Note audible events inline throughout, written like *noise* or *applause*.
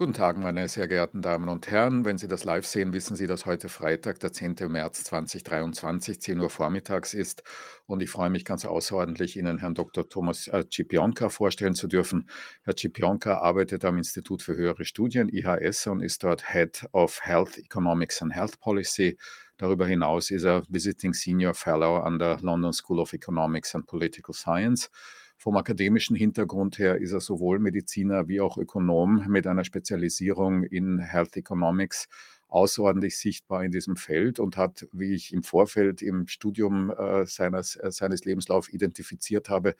Guten Tag, meine sehr geehrten Damen und Herren. Wenn Sie das live sehen, wissen Sie, dass heute Freitag, der 10. März 2023, 10 Uhr vormittags ist. Und ich freue mich ganz außerordentlich, Ihnen Herrn Dr. Thomas äh, Cipionka vorstellen zu dürfen. Herr Cipionka arbeitet am Institut für höhere Studien, IHS, und ist dort Head of Health Economics and Health Policy. Darüber hinaus ist er Visiting Senior Fellow an der London School of Economics and Political Science. Vom akademischen Hintergrund her ist er sowohl Mediziner wie auch Ökonom mit einer Spezialisierung in Health Economics außerordentlich sichtbar in diesem Feld und hat, wie ich im Vorfeld im Studium äh, seines, äh, seines Lebenslaufs identifiziert habe,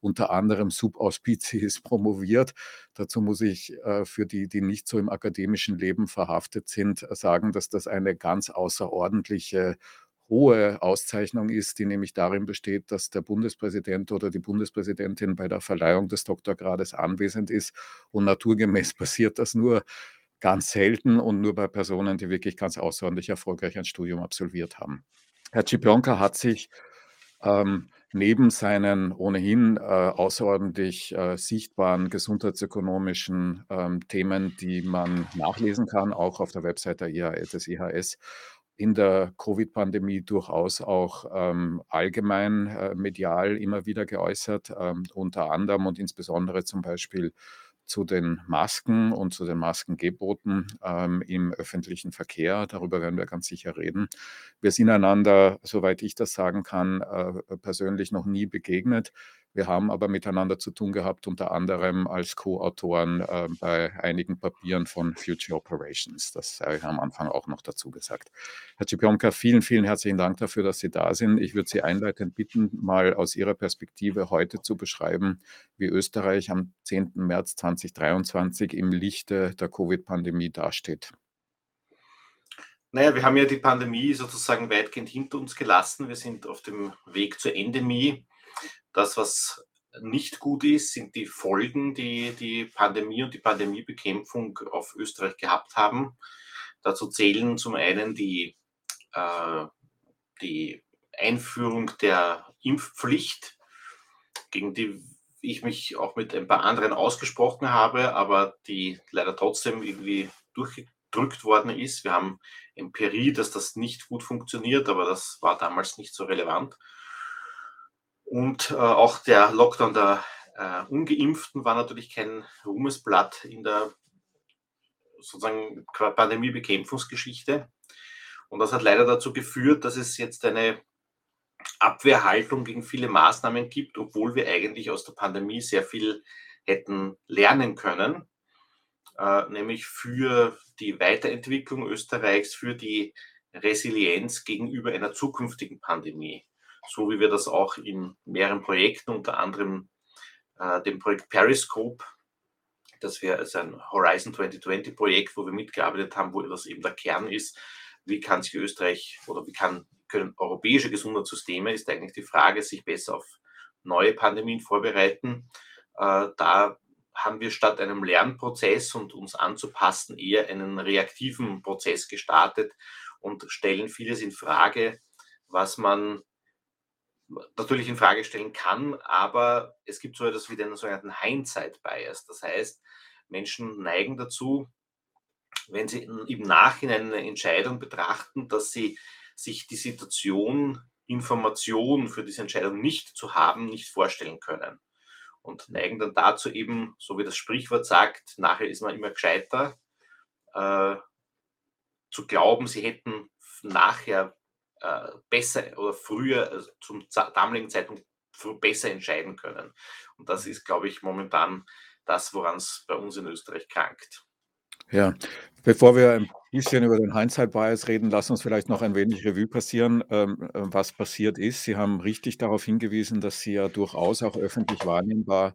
unter anderem Subauspiciis *laughs* promoviert. Dazu muss ich äh, für die, die nicht so im akademischen Leben verhaftet sind, sagen, dass das eine ganz außerordentliche hohe Auszeichnung ist, die nämlich darin besteht, dass der Bundespräsident oder die Bundespräsidentin bei der Verleihung des Doktorgrades anwesend ist. Und naturgemäß *laughs* passiert das nur ganz selten und nur bei Personen, die wirklich ganz außerordentlich erfolgreich ein Studium absolviert haben. Herr Cipionka hat sich ähm, neben seinen ohnehin äh, außerordentlich äh, sichtbaren gesundheitsökonomischen ähm, Themen, die man nachlesen kann, auch auf der Website der IHS, des IHS, in der Covid-Pandemie durchaus auch ähm, allgemein äh, medial immer wieder geäußert, ähm, unter anderem und insbesondere zum Beispiel zu den Masken und zu den Maskengeboten ähm, im öffentlichen Verkehr. Darüber werden wir ganz sicher reden. Wir sind einander, soweit ich das sagen kann, äh, persönlich noch nie begegnet. Wir haben aber miteinander zu tun gehabt, unter anderem als Co-Autoren äh, bei einigen Papieren von Future Operations. Das habe ich am Anfang auch noch dazu gesagt. Herr Cipionka, vielen, vielen herzlichen Dank dafür, dass Sie da sind. Ich würde Sie einleitend bitten, mal aus Ihrer Perspektive heute zu beschreiben, wie Österreich am 10. März 2023 im Lichte der Covid-Pandemie dasteht. Naja, wir haben ja die Pandemie sozusagen weitgehend hinter uns gelassen. Wir sind auf dem Weg zur Endemie. Das, was nicht gut ist, sind die Folgen, die die Pandemie und die Pandemiebekämpfung auf Österreich gehabt haben. Dazu zählen zum einen die, äh, die Einführung der Impfpflicht, gegen die ich mich auch mit ein paar anderen ausgesprochen habe, aber die leider trotzdem irgendwie durchgedrückt worden ist. Wir haben Empirie, dass das nicht gut funktioniert, aber das war damals nicht so relevant. Und äh, auch der Lockdown der äh, Ungeimpften war natürlich kein Ruhmesblatt in der sozusagen Pandemiebekämpfungsgeschichte. Und das hat leider dazu geführt, dass es jetzt eine Abwehrhaltung gegen viele Maßnahmen gibt, obwohl wir eigentlich aus der Pandemie sehr viel hätten lernen können, äh, nämlich für die Weiterentwicklung Österreichs, für die Resilienz gegenüber einer zukünftigen Pandemie so wie wir das auch in mehreren Projekten, unter anderem äh, dem Projekt Periscope, das wäre also ein Horizon 2020 Projekt, wo wir mitgearbeitet haben, wo das eben der Kern ist, wie kann sich Österreich oder wie kann, können europäische Gesundheitssysteme, ist eigentlich die Frage, sich besser auf neue Pandemien vorbereiten. Äh, da haben wir statt einem Lernprozess und uns anzupassen eher einen reaktiven Prozess gestartet und stellen vieles in Frage, was man natürlich in Frage stellen kann, aber es gibt so etwas wie den sogenannten Hindsight-Bias. Das heißt, Menschen neigen dazu, wenn sie im Nachhinein eine Entscheidung betrachten, dass sie sich die Situation, Information für diese Entscheidung nicht zu haben, nicht vorstellen können. Und neigen dann dazu eben, so wie das Sprichwort sagt, nachher ist man immer gescheiter, äh, zu glauben, sie hätten nachher äh, besser oder früher also zum damaligen Zeitpunkt besser entscheiden können. Und das ist, glaube ich, momentan das, woran es bei uns in Österreich krankt. Ja, bevor wir ein bisschen über den Hindsight-Bias reden, lass uns vielleicht noch ein wenig Revue passieren, ähm, äh, was passiert ist. Sie haben richtig darauf hingewiesen, dass Sie ja durchaus auch öffentlich wahrnehmbar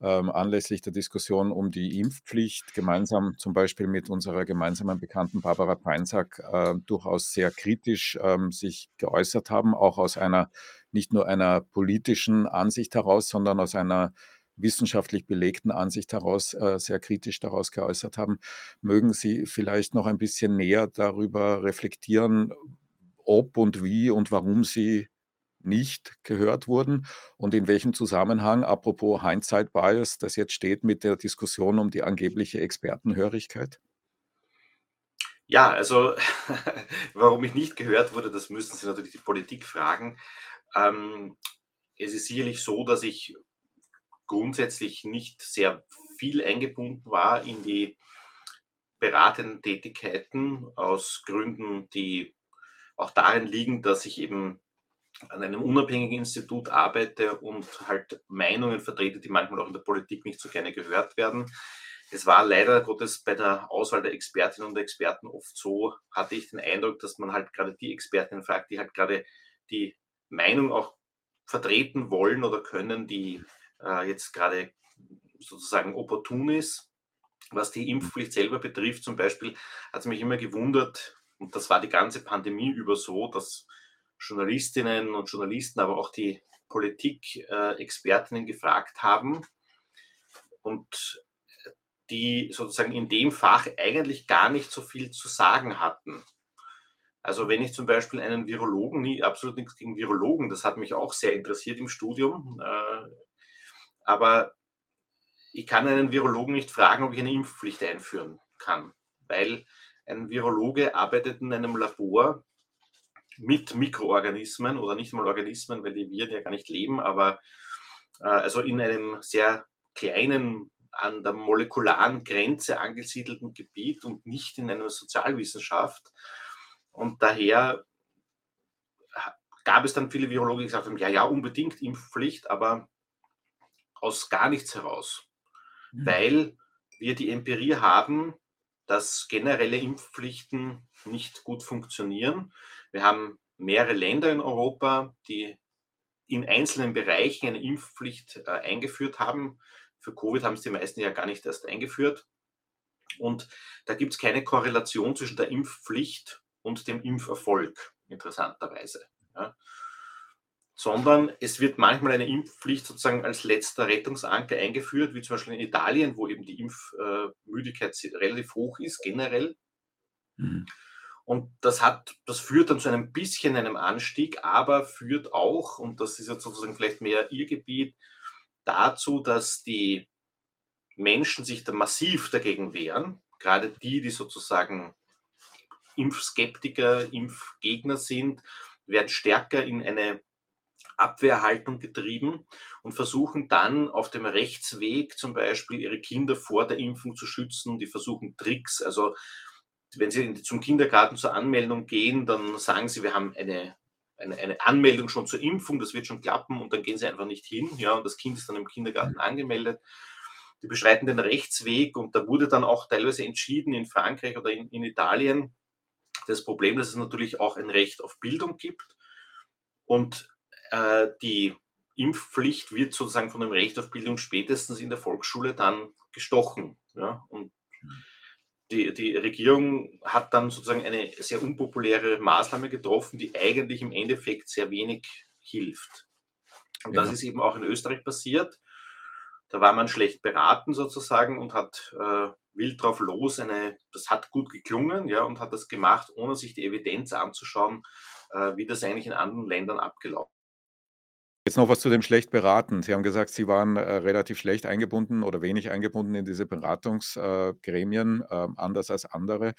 ähm, anlässlich der Diskussion um die Impfpflicht gemeinsam zum Beispiel mit unserer gemeinsamen Bekannten Barbara Peinsack äh, durchaus sehr kritisch ähm, sich geäußert haben, auch aus einer nicht nur einer politischen Ansicht heraus, sondern aus einer wissenschaftlich belegten Ansicht heraus äh, sehr kritisch daraus geäußert haben. Mögen Sie vielleicht noch ein bisschen näher darüber reflektieren, ob und wie und warum Sie nicht gehört wurden und in welchem Zusammenhang, apropos Hindsight Bias, das jetzt steht mit der Diskussion um die angebliche Expertenhörigkeit? Ja, also *laughs* warum ich nicht gehört wurde, das müssen Sie natürlich die Politik fragen. Ähm, es ist sicherlich so, dass ich grundsätzlich nicht sehr viel eingebunden war in die beratenden Tätigkeiten aus Gründen, die auch darin liegen, dass ich eben an einem unabhängigen Institut arbeite und halt Meinungen vertrete, die manchmal auch in der Politik nicht so gerne gehört werden. Es war leider Gottes bei der Auswahl der Expertinnen und Experten oft so, hatte ich den Eindruck, dass man halt gerade die Expertinnen fragt, die halt gerade die Meinung auch vertreten wollen oder können, die äh, jetzt gerade sozusagen opportun ist. Was die Impfpflicht selber betrifft, zum Beispiel, hat es mich immer gewundert, und das war die ganze Pandemie über so, dass Journalistinnen und Journalisten, aber auch die Politik-Expertinnen äh, gefragt haben und die sozusagen in dem Fach eigentlich gar nicht so viel zu sagen hatten. Also wenn ich zum Beispiel einen Virologen, nie absolut nichts gegen Virologen, das hat mich auch sehr interessiert im Studium, äh, aber ich kann einen Virologen nicht fragen, ob ich eine Impfpflicht einführen kann, weil ein Virologe arbeitet in einem Labor mit Mikroorganismen oder nicht mal Organismen, weil die Viren ja gar nicht leben, aber äh, also in einem sehr kleinen, an der molekularen Grenze angesiedelten Gebiet und nicht in einer Sozialwissenschaft. Und daher gab es dann viele Virologen, die gesagt haben, ja, ja, unbedingt Impfpflicht, aber aus gar nichts heraus, mhm. weil wir die Empirie haben, dass generelle Impfpflichten nicht gut funktionieren. Wir haben mehrere Länder in Europa, die in einzelnen Bereichen eine Impfpflicht äh, eingeführt haben. Für Covid haben es die meisten ja gar nicht erst eingeführt. Und da gibt es keine Korrelation zwischen der Impfpflicht und dem Impferfolg, interessanterweise. Ja. Sondern es wird manchmal eine Impfpflicht sozusagen als letzter Rettungsanker eingeführt, wie zum Beispiel in Italien, wo eben die Impfmüdigkeit relativ hoch ist, generell. Mhm. Und das hat, das führt dann zu einem bisschen einem Anstieg, aber führt auch, und das ist jetzt sozusagen vielleicht mehr Ihr Gebiet, dazu, dass die Menschen sich da massiv dagegen wehren, gerade die, die sozusagen Impfskeptiker, Impfgegner sind, werden stärker in eine Abwehrhaltung getrieben und versuchen dann auf dem Rechtsweg zum Beispiel ihre Kinder vor der Impfung zu schützen. Die versuchen Tricks, also wenn Sie zum Kindergarten zur Anmeldung gehen, dann sagen Sie, wir haben eine, eine, eine, Anmeldung schon zur Impfung, das wird schon klappen und dann gehen Sie einfach nicht hin. Ja, und das Kind ist dann im Kindergarten angemeldet. Die beschreiten den Rechtsweg und da wurde dann auch teilweise entschieden in Frankreich oder in, in Italien, das Problem, dass es natürlich auch ein Recht auf Bildung gibt und äh, die Impfpflicht wird sozusagen von dem Recht auf Bildung spätestens in der Volksschule dann gestochen. Ja? Und mhm die, die Regierung hat dann sozusagen eine sehr unpopuläre Maßnahme getroffen, die eigentlich im Endeffekt sehr wenig hilft. Und ja. das ist eben auch in Österreich passiert. Da war man schlecht beraten sozusagen und hat äh, wild drauf los eine, das hat gut geklungen, ja, und hat das gemacht, ohne sich die Evidenz anzuschauen, äh, wie das eigentlich in anderen Ländern abgelaufen Jetzt noch was zu dem schlecht beraten. Sie haben gesagt, Sie waren, äh, relativ schlecht eingebunden oder wenig eingebunden in diese Beratungsgremien, äh, ähm, anders als andere.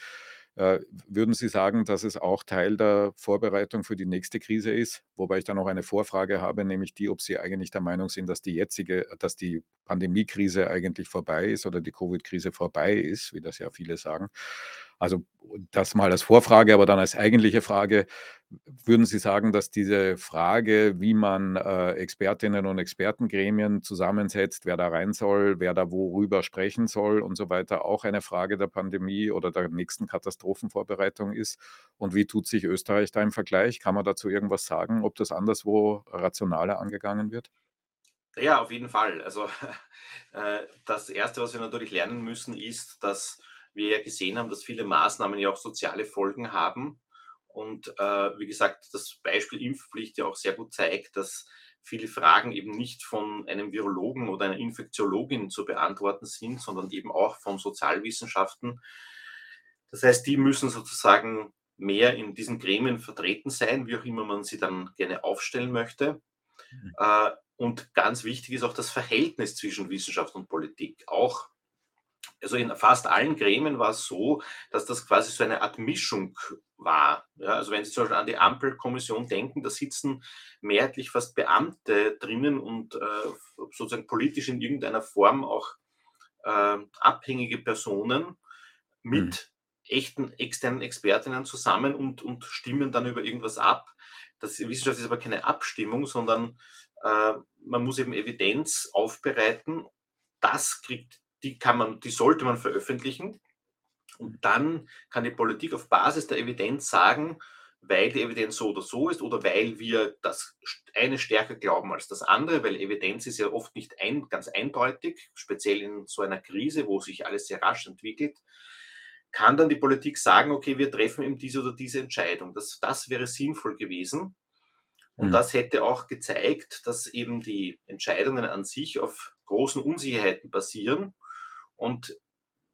Äh, würden Sie sagen, dass es auch Teil der Vorbereitung für die nächste Krise ist? Wobei ich da noch eine Vorfrage habe, nämlich die, ob Sie eigentlich der Meinung sind, dass die jetzige dass die Pandemiekrise eigentlich vorbei ist oder die Covid-Krise vorbei ist, wie das ja viele sagen. Also das mal als Vorfrage, aber dann als eigentliche Frage, würden Sie sagen, dass diese Frage, wie man äh, Expertinnen und Expertengremien zusammensetzt, wer da rein soll, wer da worüber sprechen soll und so weiter, auch eine Frage der Pandemie oder der nächsten Katastrophenvorbereitung ist? Und wie tut sich Österreich da im Vergleich? Kann man dazu irgendwas sagen, ob das anderswo rationaler angegangen wird? Ja, auf jeden Fall. Also *laughs* äh, das Erste, was wir natürlich lernen müssen, ist, dass wir ja gesehen haben, dass viele Maßnahmen ja auch soziale Folgen haben. Und äh, wie gesagt, das Beispiel Impfpflicht ja auch sehr gut zeigt, dass viele Fragen eben nicht von einem Virologen oder einer Infektiologin zu beantworten sind, sondern eben auch von Sozialwissenschaften. Das heißt, die müssen sozusagen mehr in diesen Gremien vertreten sein, wie auch immer man sie dann gerne aufstellen möchte. Mhm. Äh, und ganz wichtig ist auch das Verhältnis zwischen Wissenschaft und Politik. Auch, also in fast allen Gremien war es so, dass das quasi so eine Art Mischung war. Ja, also wenn Sie zum Beispiel an die Ampelkommission denken, da sitzen mehrheitlich fast Beamte drinnen und äh, sozusagen politisch in irgendeiner Form auch äh, abhängige Personen mit mhm. echten externen Expertinnen zusammen und, und stimmen dann über irgendwas ab. Das Wissenschaft ist aber keine Abstimmung, sondern äh, man muss eben Evidenz aufbereiten. Das kriegt, die kann man, die sollte man veröffentlichen. Und dann kann die Politik auf Basis der Evidenz sagen, weil die Evidenz so oder so ist oder weil wir das eine stärker glauben als das andere, weil Evidenz ist ja oft nicht ein, ganz eindeutig, speziell in so einer Krise, wo sich alles sehr rasch entwickelt, kann dann die Politik sagen, okay, wir treffen eben diese oder diese Entscheidung. Das, das wäre sinnvoll gewesen. Und mhm. das hätte auch gezeigt, dass eben die Entscheidungen an sich auf großen Unsicherheiten basieren. Und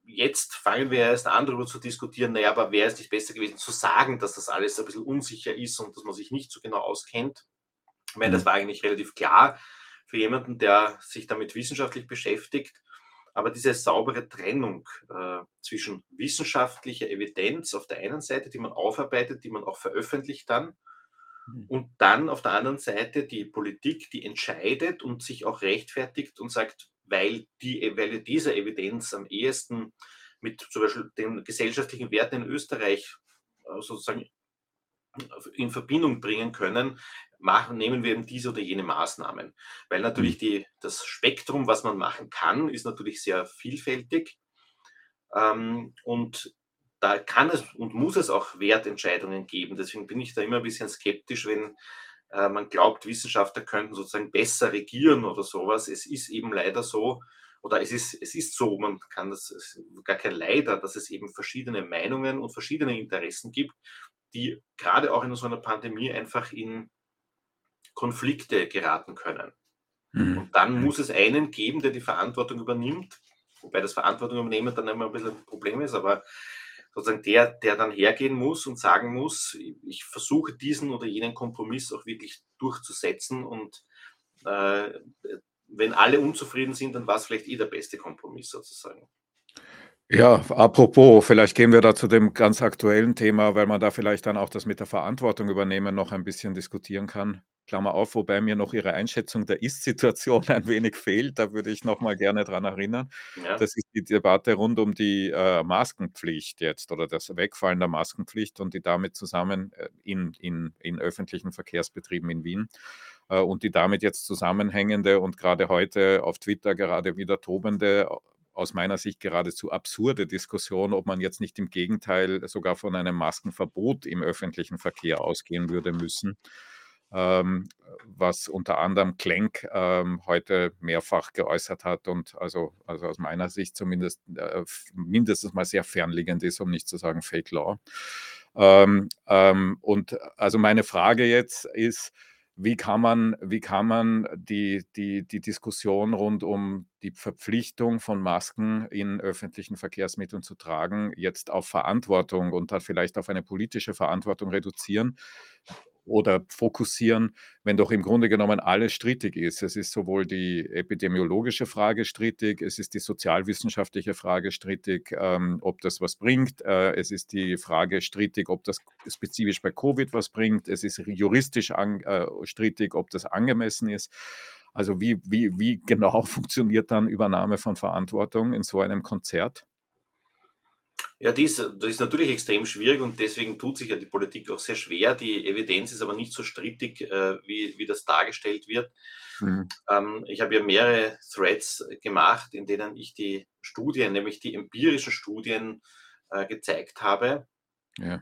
jetzt fangen wir erst an, darüber zu diskutieren, naja, aber wäre es nicht besser gewesen zu sagen, dass das alles ein bisschen unsicher ist und dass man sich nicht so genau auskennt? Ich meine, das mhm. war eigentlich relativ klar für jemanden, der sich damit wissenschaftlich beschäftigt. Aber diese saubere Trennung äh, zwischen wissenschaftlicher Evidenz auf der einen Seite, die man aufarbeitet, die man auch veröffentlicht dann, mhm. und dann auf der anderen Seite die Politik, die entscheidet und sich auch rechtfertigt und sagt, weil, die, weil diese Evidenz am ehesten mit zum Beispiel den gesellschaftlichen Werten in Österreich äh, sozusagen in Verbindung bringen können, machen, nehmen wir eben diese oder jene Maßnahmen. Weil natürlich mhm. die, das Spektrum, was man machen kann, ist natürlich sehr vielfältig. Ähm, und da kann es und muss es auch Wertentscheidungen geben. Deswegen bin ich da immer ein bisschen skeptisch, wenn äh, man glaubt, Wissenschaftler könnten sozusagen besser regieren oder sowas. Es ist eben leider so, oder es ist, es ist so, man kann das, gar kein Leider, dass es eben verschiedene Meinungen und verschiedene Interessen gibt, die gerade auch in so einer Pandemie einfach in Konflikte geraten können. Mhm. Und dann muss es einen geben, der die Verantwortung übernimmt, wobei das Verantwortung übernehmen dann immer ein bisschen ein Problem ist, aber sozusagen der, der dann hergehen muss und sagen muss, ich versuche diesen oder jenen Kompromiss auch wirklich durchzusetzen und äh, wenn alle unzufrieden sind, dann war es vielleicht eh der beste Kompromiss sozusagen. Ja, apropos, vielleicht gehen wir da zu dem ganz aktuellen Thema, weil man da vielleicht dann auch das mit der Verantwortung übernehmen noch ein bisschen diskutieren kann. Klammer auf, wobei mir noch Ihre Einschätzung der Ist-Situation *laughs* ein wenig fehlt. Da würde ich noch mal gerne dran erinnern. Ja. Das ist die Debatte rund um die äh, Maskenpflicht jetzt oder das Wegfallen der Maskenpflicht und die damit zusammen äh, in, in, in öffentlichen Verkehrsbetrieben in Wien äh, und die damit jetzt zusammenhängende und gerade heute auf Twitter gerade wieder tobende aus meiner Sicht geradezu absurde Diskussion, ob man jetzt nicht im Gegenteil sogar von einem Maskenverbot im öffentlichen Verkehr ausgehen würde müssen was unter anderem Klenk ähm, heute mehrfach geäußert hat und also, also aus meiner Sicht zumindest äh, mindestens mal sehr fernliegend ist, um nicht zu sagen Fake Law. Ähm, ähm und also meine Frage jetzt ist, wie kann man, wie kann man die, die, die Diskussion rund um die Verpflichtung von Masken in öffentlichen Verkehrsmitteln zu tragen, jetzt auf Verantwortung und dann vielleicht auf eine politische Verantwortung reduzieren? Oder fokussieren, wenn doch im Grunde genommen alles strittig ist. Es ist sowohl die epidemiologische Frage strittig, es ist die sozialwissenschaftliche Frage strittig, ähm, ob das was bringt. Äh, es ist die Frage strittig, ob das spezifisch bei Covid was bringt. Es ist juristisch an, äh, strittig, ob das angemessen ist. Also wie, wie, wie *laughs* genau funktioniert dann Übernahme von Verantwortung in so einem Konzert? Ja, dies, das ist natürlich extrem schwierig und deswegen tut sich ja die Politik auch sehr schwer. Die Evidenz ist aber nicht so strittig, äh, wie, wie das dargestellt wird. Mhm. Ähm, ich habe ja mehrere Threads gemacht, in denen ich die Studien, nämlich die empirischen Studien, äh, gezeigt habe. Ja.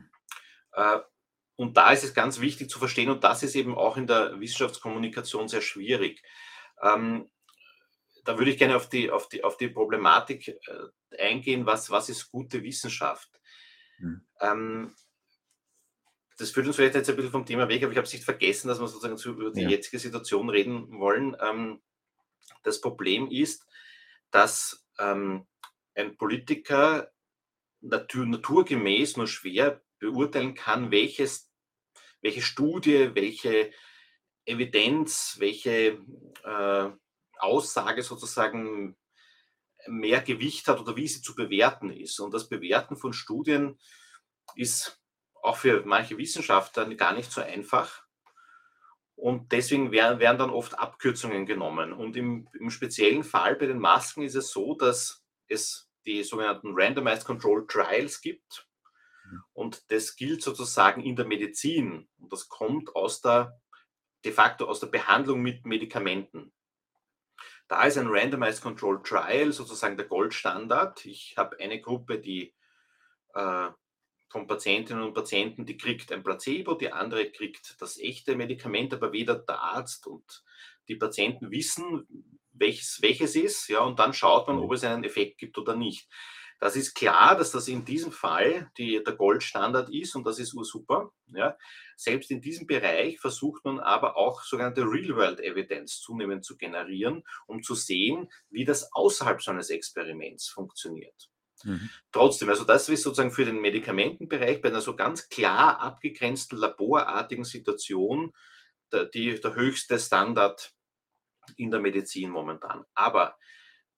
Äh, und da ist es ganz wichtig zu verstehen, und das ist eben auch in der Wissenschaftskommunikation sehr schwierig. Ähm, da würde ich gerne auf die, auf die, auf die Problematik äh, eingehen, was, was ist gute Wissenschaft? Mhm. Ähm, das führt uns vielleicht jetzt ein bisschen vom Thema weg, aber ich habe es nicht vergessen, dass wir sozusagen zu, über die ja. jetzige Situation reden wollen. Ähm, das Problem ist, dass ähm, ein Politiker natur, naturgemäß nur schwer beurteilen kann, welches, welche Studie, welche Evidenz, welche äh, Aussage sozusagen mehr Gewicht hat oder wie sie zu bewerten ist. Und das Bewerten von Studien ist auch für manche Wissenschaftler gar nicht so einfach. Und deswegen werden, werden dann oft Abkürzungen genommen. Und im, im speziellen Fall bei den Masken ist es so, dass es die sogenannten Randomized Control Trials gibt. Mhm. Und das gilt sozusagen in der Medizin. Und das kommt aus der, de facto aus der Behandlung mit Medikamenten. Da ist ein Randomized Control Trial sozusagen der Goldstandard. Ich habe eine Gruppe, die äh, von Patientinnen und Patienten, die kriegt ein Placebo, die andere kriegt das echte Medikament, aber weder der Arzt und die Patienten wissen, welches, welches ist, ja, und dann schaut man, mhm. ob es einen Effekt gibt oder nicht. Das ist klar, dass das in diesem Fall die, der Goldstandard ist und das ist ursuper. Ja. Selbst in diesem Bereich versucht man aber auch sogenannte Real-World-Evidence zunehmend zu generieren, um zu sehen, wie das außerhalb so eines Experiments funktioniert. Mhm. Trotzdem, also das ist sozusagen für den Medikamentenbereich bei einer so ganz klar abgegrenzten laborartigen Situation der, die, der höchste Standard in der Medizin momentan. Aber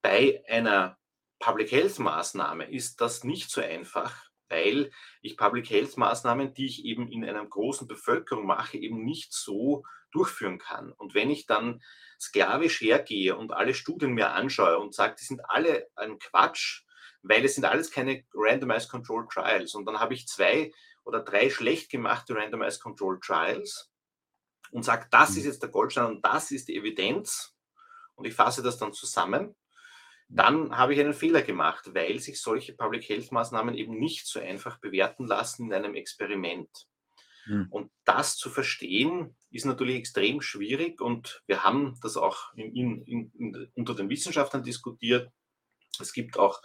bei einer Public Health Maßnahme ist das nicht so einfach, weil ich Public Health Maßnahmen, die ich eben in einer großen Bevölkerung mache, eben nicht so durchführen kann. Und wenn ich dann sklavisch hergehe und alle Studien mir anschaue und sage, die sind alle ein Quatsch, weil es sind alles keine Randomized Control Trials. Und dann habe ich zwei oder drei schlecht gemachte Randomized Control Trials und sage, das ist mhm. jetzt der Goldstandard und das ist die Evidenz und ich fasse das dann zusammen, dann habe ich einen Fehler gemacht, weil sich solche Public Health Maßnahmen eben nicht so einfach bewerten lassen in einem Experiment. Mhm. Und das zu verstehen, ist natürlich extrem schwierig und wir haben das auch in, in, in, unter den Wissenschaftlern diskutiert. Es gibt auch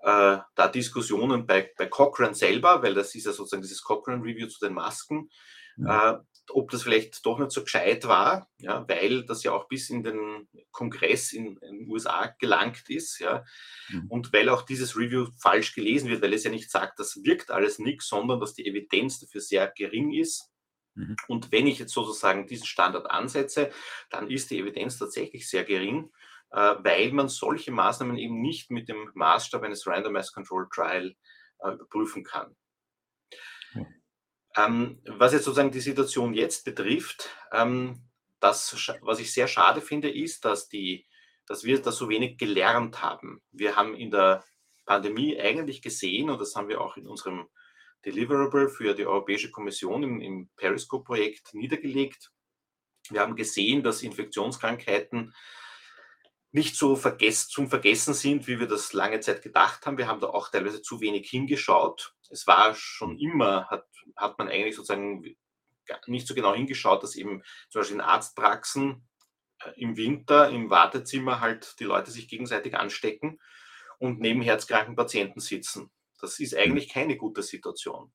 äh, da Diskussionen bei, bei Cochrane selber, weil das ist ja sozusagen dieses Cochrane Review zu den Masken, ja. äh, ob das vielleicht doch nicht so gescheit war, ja, weil das ja auch bis in den Kongress in, den USA gelangt ist, ja, mhm. und weil auch dieses Review falsch gelesen wird, weil es ja nicht sagt, das wirkt alles nichts, sondern dass die Evidenz dafür sehr gering ist. Mhm. Und wenn ich jetzt sozusagen diesen Standard ansetze, dann ist die Evidenz tatsächlich sehr gering. Äh, weil man solche Maßnahmen eben nicht mit dem Maßstab eines Randomized Control Trial äh, überprüfen kann. Ja. Ähm, was jetzt sozusagen die Situation jetzt betrifft, ähm, das, was ich sehr schade finde, ist, dass, die, dass wir das so wenig gelernt haben. Wir haben in der Pandemie eigentlich gesehen, und das haben wir auch in unserem Deliverable für die Europäische Kommission im, im Periscope-Projekt niedergelegt. Wir haben gesehen, dass Infektionskrankheiten nicht so vergess zum Vergessen sind, wie wir das lange Zeit gedacht haben. Wir haben da auch teilweise zu wenig hingeschaut. Es war schon immer, hat, hat man eigentlich sozusagen nicht so genau hingeschaut, dass eben zum Beispiel in Arztpraxen äh, im Winter im Wartezimmer halt die Leute sich gegenseitig anstecken und neben herzkranken Patienten sitzen. Das ist eigentlich keine gute Situation.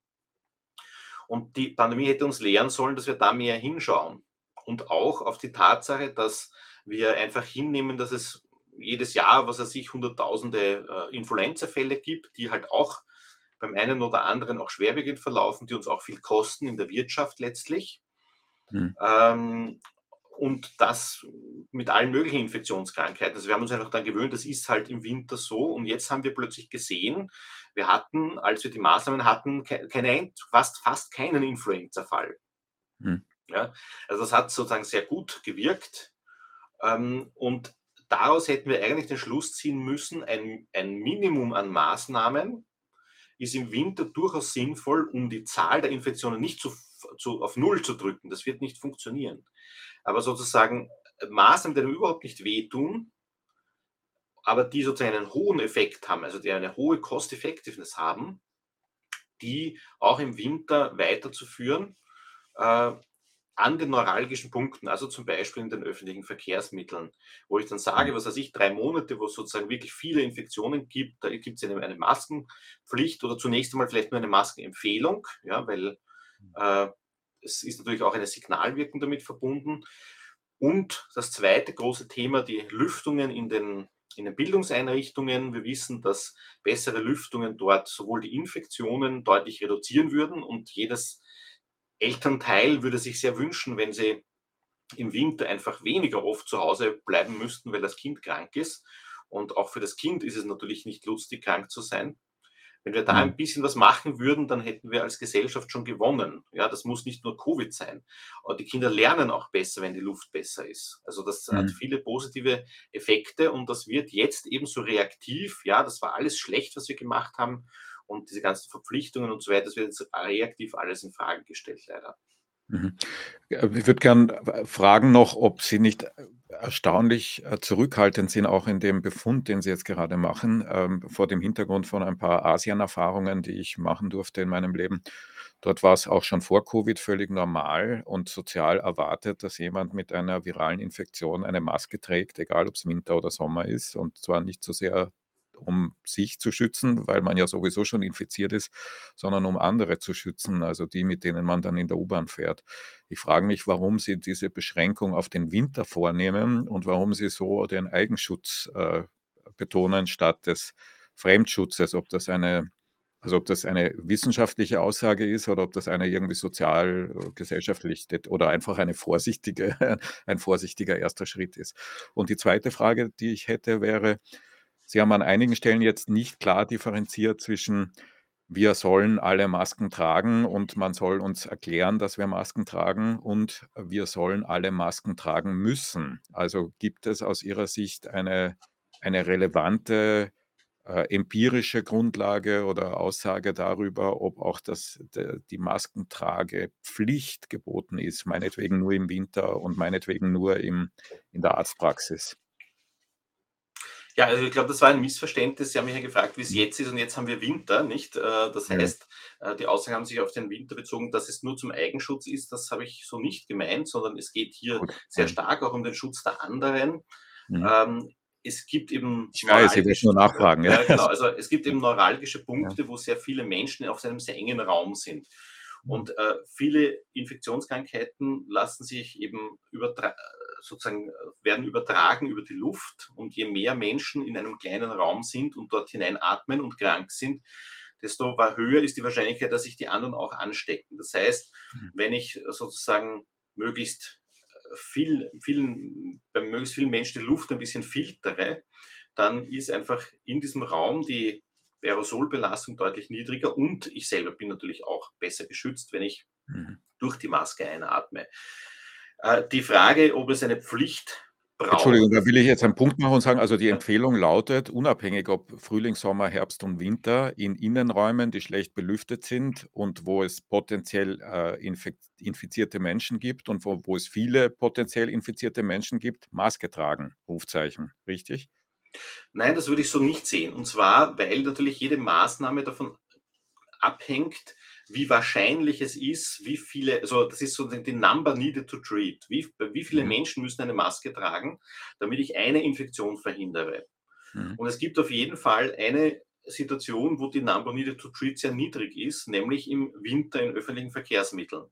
Und die Pandemie hätte uns lehren sollen, dass wir da mehr hinschauen. Und auch auf die Tatsache, dass wir einfach hinnehmen, dass es jedes Jahr, was er sich, hunderttausende äh, Influenza-Fälle gibt, die halt auch beim einen oder anderen auch schwerwiegend verlaufen, die uns auch viel kosten in der Wirtschaft letztlich. Hm. Ähm, und das mit allen möglichen Infektionskrankheiten. Also wir haben uns einfach dann gewöhnt, das ist halt im Winter so. Und jetzt haben wir plötzlich gesehen, wir hatten, als wir die Maßnahmen hatten, keine, fast, fast keinen Influenza-Fall. Hm. Ja, also das hat sozusagen sehr gut gewirkt. Ähm, und daraus hätten wir eigentlich den Schluss ziehen müssen, ein, ein Minimum an Maßnahmen ist im Winter durchaus sinnvoll, um die Zahl der Infektionen nicht zu, zu, auf Null zu drücken. Das wird nicht funktionieren. Aber sozusagen Maßnahmen, die überhaupt nicht wehtun, aber die sozusagen einen hohen Effekt haben, also die eine hohe Cost-Effectiveness haben, die auch im Winter weiterzuführen, äh, an den neuralgischen Punkten, also zum Beispiel in den öffentlichen Verkehrsmitteln, wo ich dann sage, mhm. was weiß ich, drei Monate, wo es sozusagen wirklich viele Infektionen gibt, da gibt es eine, eine, Maskenpflicht oder zunächst einmal vielleicht nur eine Maskenempfehlung, ja, weil mhm. äh, es ist natürlich auch eine Signalwirkung damit verbunden. Und das zweite große Thema, die Lüftungen in den in den Bildungseinrichtungen. Wir wissen, dass bessere Lüftungen dort sowohl die Infektionen deutlich reduzieren würden und jedes Elternteil würde sich sehr wünschen, wenn sie im Winter einfach weniger oft zu Hause bleiben müssten, weil das Kind krank ist. Und auch für das Kind ist es natürlich nicht lustig, krank zu sein. Wenn wir da ein mhm. bisschen was machen würden, dann hätten wir als Gesellschaft schon gewonnen. Ja, das muss nicht nur Covid sein. Aber die Kinder lernen auch besser, wenn die Luft besser ist. Also das mhm. hat viele positive Effekte und das wird jetzt ebenso reaktiv. Ja, das war alles schlecht, was wir gemacht haben und diese ganzen Verpflichtungen und so weiter, das wird jetzt reaktiv alles in Frage gestellt, leider. Mhm. Ich würde gern fragen noch, ob Sie nicht erstaunlich äh, zurückhaltend sind, auch in dem Befund, den Sie jetzt gerade machen, ähm, vor dem Hintergrund von ein paar Asien-Erfahrungen, die ich machen durfte in meinem Leben. Dort war es auch schon vor Covid völlig normal und sozial erwartet, dass jemand mit einer viralen Infektion eine Maske trägt, egal ob es Winter oder Sommer ist, und zwar nicht so sehr um sich zu schützen, weil man ja sowieso schon infiziert ist, sondern um andere zu schützen, also die, mit denen man dann in der U-Bahn fährt. Ich frage mich, warum Sie diese Beschränkung auf den Winter vornehmen und warum Sie so den Eigenschutz äh, betonen statt des Fremdschutzes, ob das eine also ob das eine wissenschaftliche Aussage ist oder ob das eine irgendwie sozial, äh, gesellschaftlich oder einfach eine vorsichtige, *laughs* ein vorsichtiger erster Schritt ist. Und die zweite Frage, die ich hätte, wäre, Sie haben an einigen Stellen jetzt nicht klar differenziert zwischen wir sollen alle Masken tragen und man soll uns erklären, dass wir Masken tragen und wir sollen alle Masken tragen müssen. Also gibt es aus Ihrer Sicht eine, eine relevante äh, empirische Grundlage oder Aussage darüber, ob auch das, de, die Maskentragepflicht geboten ist, meinetwegen nur im Winter und meinetwegen nur im, in der Arztpraxis? Ja, also ich glaube, das war ein Missverständnis. Sie haben mich ja gefragt, wie es mhm. jetzt ist und jetzt haben wir Winter, nicht? Äh, das heißt, ja. Äh, die Aussagen haben sich auf den Winter bezogen, dass es nur zum Eigenschutz ist. Das habe ich so nicht gemeint, sondern es geht hier Gut. sehr stark auch um den Schutz der anderen. Mhm. Ähm, es gibt eben. Ich weiß, ich will nur nachfragen. Ja. ja. genau. Also es gibt eben neuralgische Punkte, ja. wo sehr viele Menschen auf einem sehr engen Raum sind. Und äh, viele Infektionskrankheiten lassen sich eben sozusagen werden übertragen über die Luft und je mehr Menschen in einem kleinen Raum sind und dort hineinatmen und krank sind, desto höher ist die Wahrscheinlichkeit, dass sich die anderen auch anstecken. Das heißt, mhm. wenn ich sozusagen möglichst viel, vielen, bei möglichst vielen Menschen die Luft ein bisschen filtere, dann ist einfach in diesem Raum die Aerosolbelastung deutlich niedriger und ich selber bin natürlich auch besser geschützt, wenn ich mhm. durch die Maske einatme. Äh, die Frage, ob es eine Pflicht braucht. Entschuldigung, da will ich jetzt einen Punkt machen und sagen, also die Empfehlung lautet, unabhängig ob Frühling, Sommer, Herbst und Winter, in Innenräumen, die schlecht belüftet sind und wo es potenziell äh, infizierte Menschen gibt und wo, wo es viele potenziell infizierte Menschen gibt, Maske tragen, Rufzeichen, richtig? Nein, das würde ich so nicht sehen. Und zwar, weil natürlich jede Maßnahme davon abhängt, wie wahrscheinlich es ist, wie viele, also das ist so die Number needed to treat. Wie, wie viele mhm. Menschen müssen eine Maske tragen, damit ich eine Infektion verhindere? Mhm. Und es gibt auf jeden Fall eine Situation, wo die Number needed to treat sehr niedrig ist, nämlich im Winter in öffentlichen Verkehrsmitteln.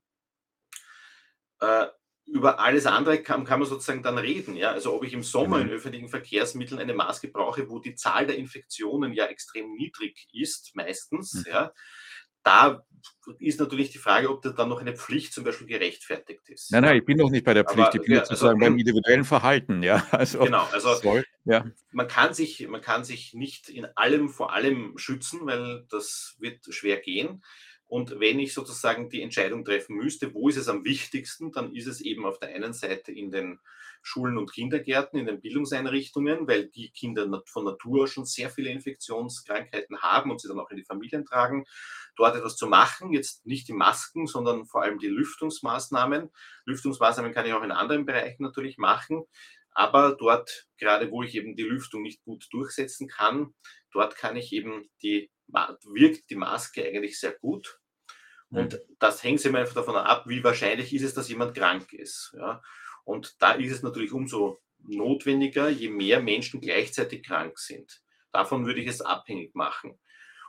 Äh, über alles andere kann, kann, man sozusagen dann reden. Ja? Also ob ich im Sommer in mhm. öffentlichen Verkehrsmitteln eine Maske brauche, wo die Zahl der Infektionen ja extrem niedrig ist, meistens, mhm. ja, da ist natürlich die Frage, ob da dann noch eine Pflicht zum Beispiel gerechtfertigt ist. Nein, nein, ich bin noch nicht bei der Pflicht, Aber, ich bin ja, sozusagen also, beim individuellen Verhalten, ja. *laughs* Also, genau, also soll, ja. man, kann sich, man kann sich nicht in allem vor allem schützen, weil das wird schwer gehen. Und wenn ich sozusagen die Entscheidung treffen müsste, wo ist es am wichtigsten, dann ist es eben auf der einen Seite in den Schulen und Kindergärten, in den Bildungseinrichtungen, weil die Kinder von Natur schon sehr viele Infektionskrankheiten haben und sie dann auch in die Familien tragen, dort etwas zu machen. Jetzt nicht die Masken, sondern vor allem die Lüftungsmaßnahmen. Lüftungsmaßnahmen kann ich auch in anderen Bereichen natürlich machen. Aber dort, gerade wo ich eben die Lüftung nicht gut durchsetzen kann, dort kann ich eben die wirkt die Maske eigentlich sehr gut. Mhm. Und das hängt immer einfach davon ab, wie wahrscheinlich ist es, dass jemand krank ist. Ja? Und da ist es natürlich umso notwendiger, je mehr Menschen gleichzeitig krank sind. Davon würde ich es abhängig machen.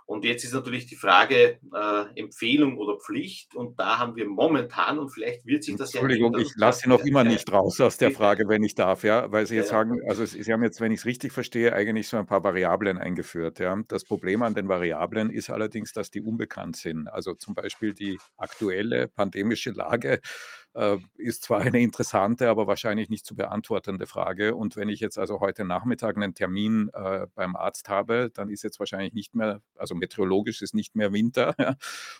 Und jetzt ist natürlich die Frage äh, Empfehlung oder Pflicht. Und da haben wir momentan, und vielleicht wird sich das ja. Entschuldigung, ich lasse Sie noch immer nicht raus aus der Frage, wenn ich darf, ja, weil Sie jetzt sagen, also Sie haben jetzt, wenn ich es richtig verstehe, eigentlich so ein paar Variablen eingeführt. Ja. Das Problem an den Variablen ist allerdings, dass die unbekannt sind. Also zum Beispiel die aktuelle pandemische Lage ist zwar eine interessante, aber wahrscheinlich nicht zu beantwortende Frage. Und wenn ich jetzt also heute Nachmittag einen Termin äh, beim Arzt habe, dann ist jetzt wahrscheinlich nicht mehr, also meteorologisch ist nicht mehr Winter. *laughs* Ja?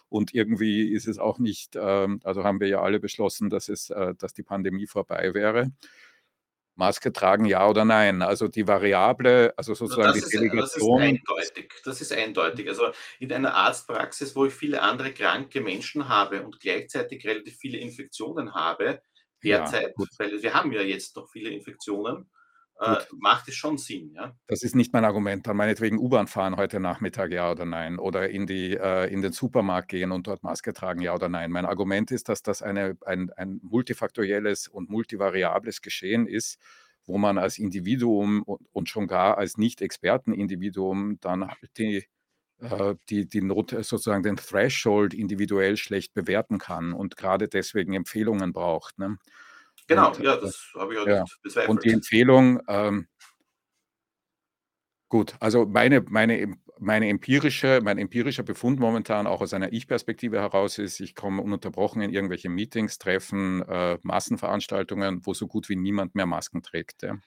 Und irgendwie ist es auch nicht, äh, also haben wir ja alle beschlossen, dass, es, äh, dass die Pandemie vorbei wäre. Maske tragen, ja oder nein? Also die Variable, also sozusagen die ist, Delegation. Das ist eindeutig. Das ist eindeutig. Also in einer Arztpraxis, wo ich viele andere kranke Menschen habe und gleichzeitig relativ viele Infektionen habe, derzeit, ja, weil wir haben ja jetzt noch viele Infektionen, äh, macht es schon Sinn. Ja? Das ist nicht mein Argument. Dann meinetwegen U-Bahn fahren heute Nachmittag, ja oder nein. Oder in, die, äh, in den Supermarkt gehen und dort Maske tragen, ja oder nein. Mein Argument ist, dass das eine, ein, ein multifaktorielles und multivariables Geschehen ist, wo man als Individuum und, und schon gar als Nicht-Experten-Individuum dann die, äh, die, die Not, sozusagen den Threshold individuell schlecht bewerten kann und gerade deswegen Empfehlungen braucht. Ne? Genau, und, ja, das habe ich auch ja. nicht bezweifelt. Und die Empfehlung, ähm, gut, also meine, meine, meine empirische, mein empirischer Befund momentan auch aus einer Ich-Perspektive heraus ist, ich komme ununterbrochen in irgendwelche Meetings, Treffen, äh, Massenveranstaltungen, wo so gut wie niemand mehr Masken trägt. Ja.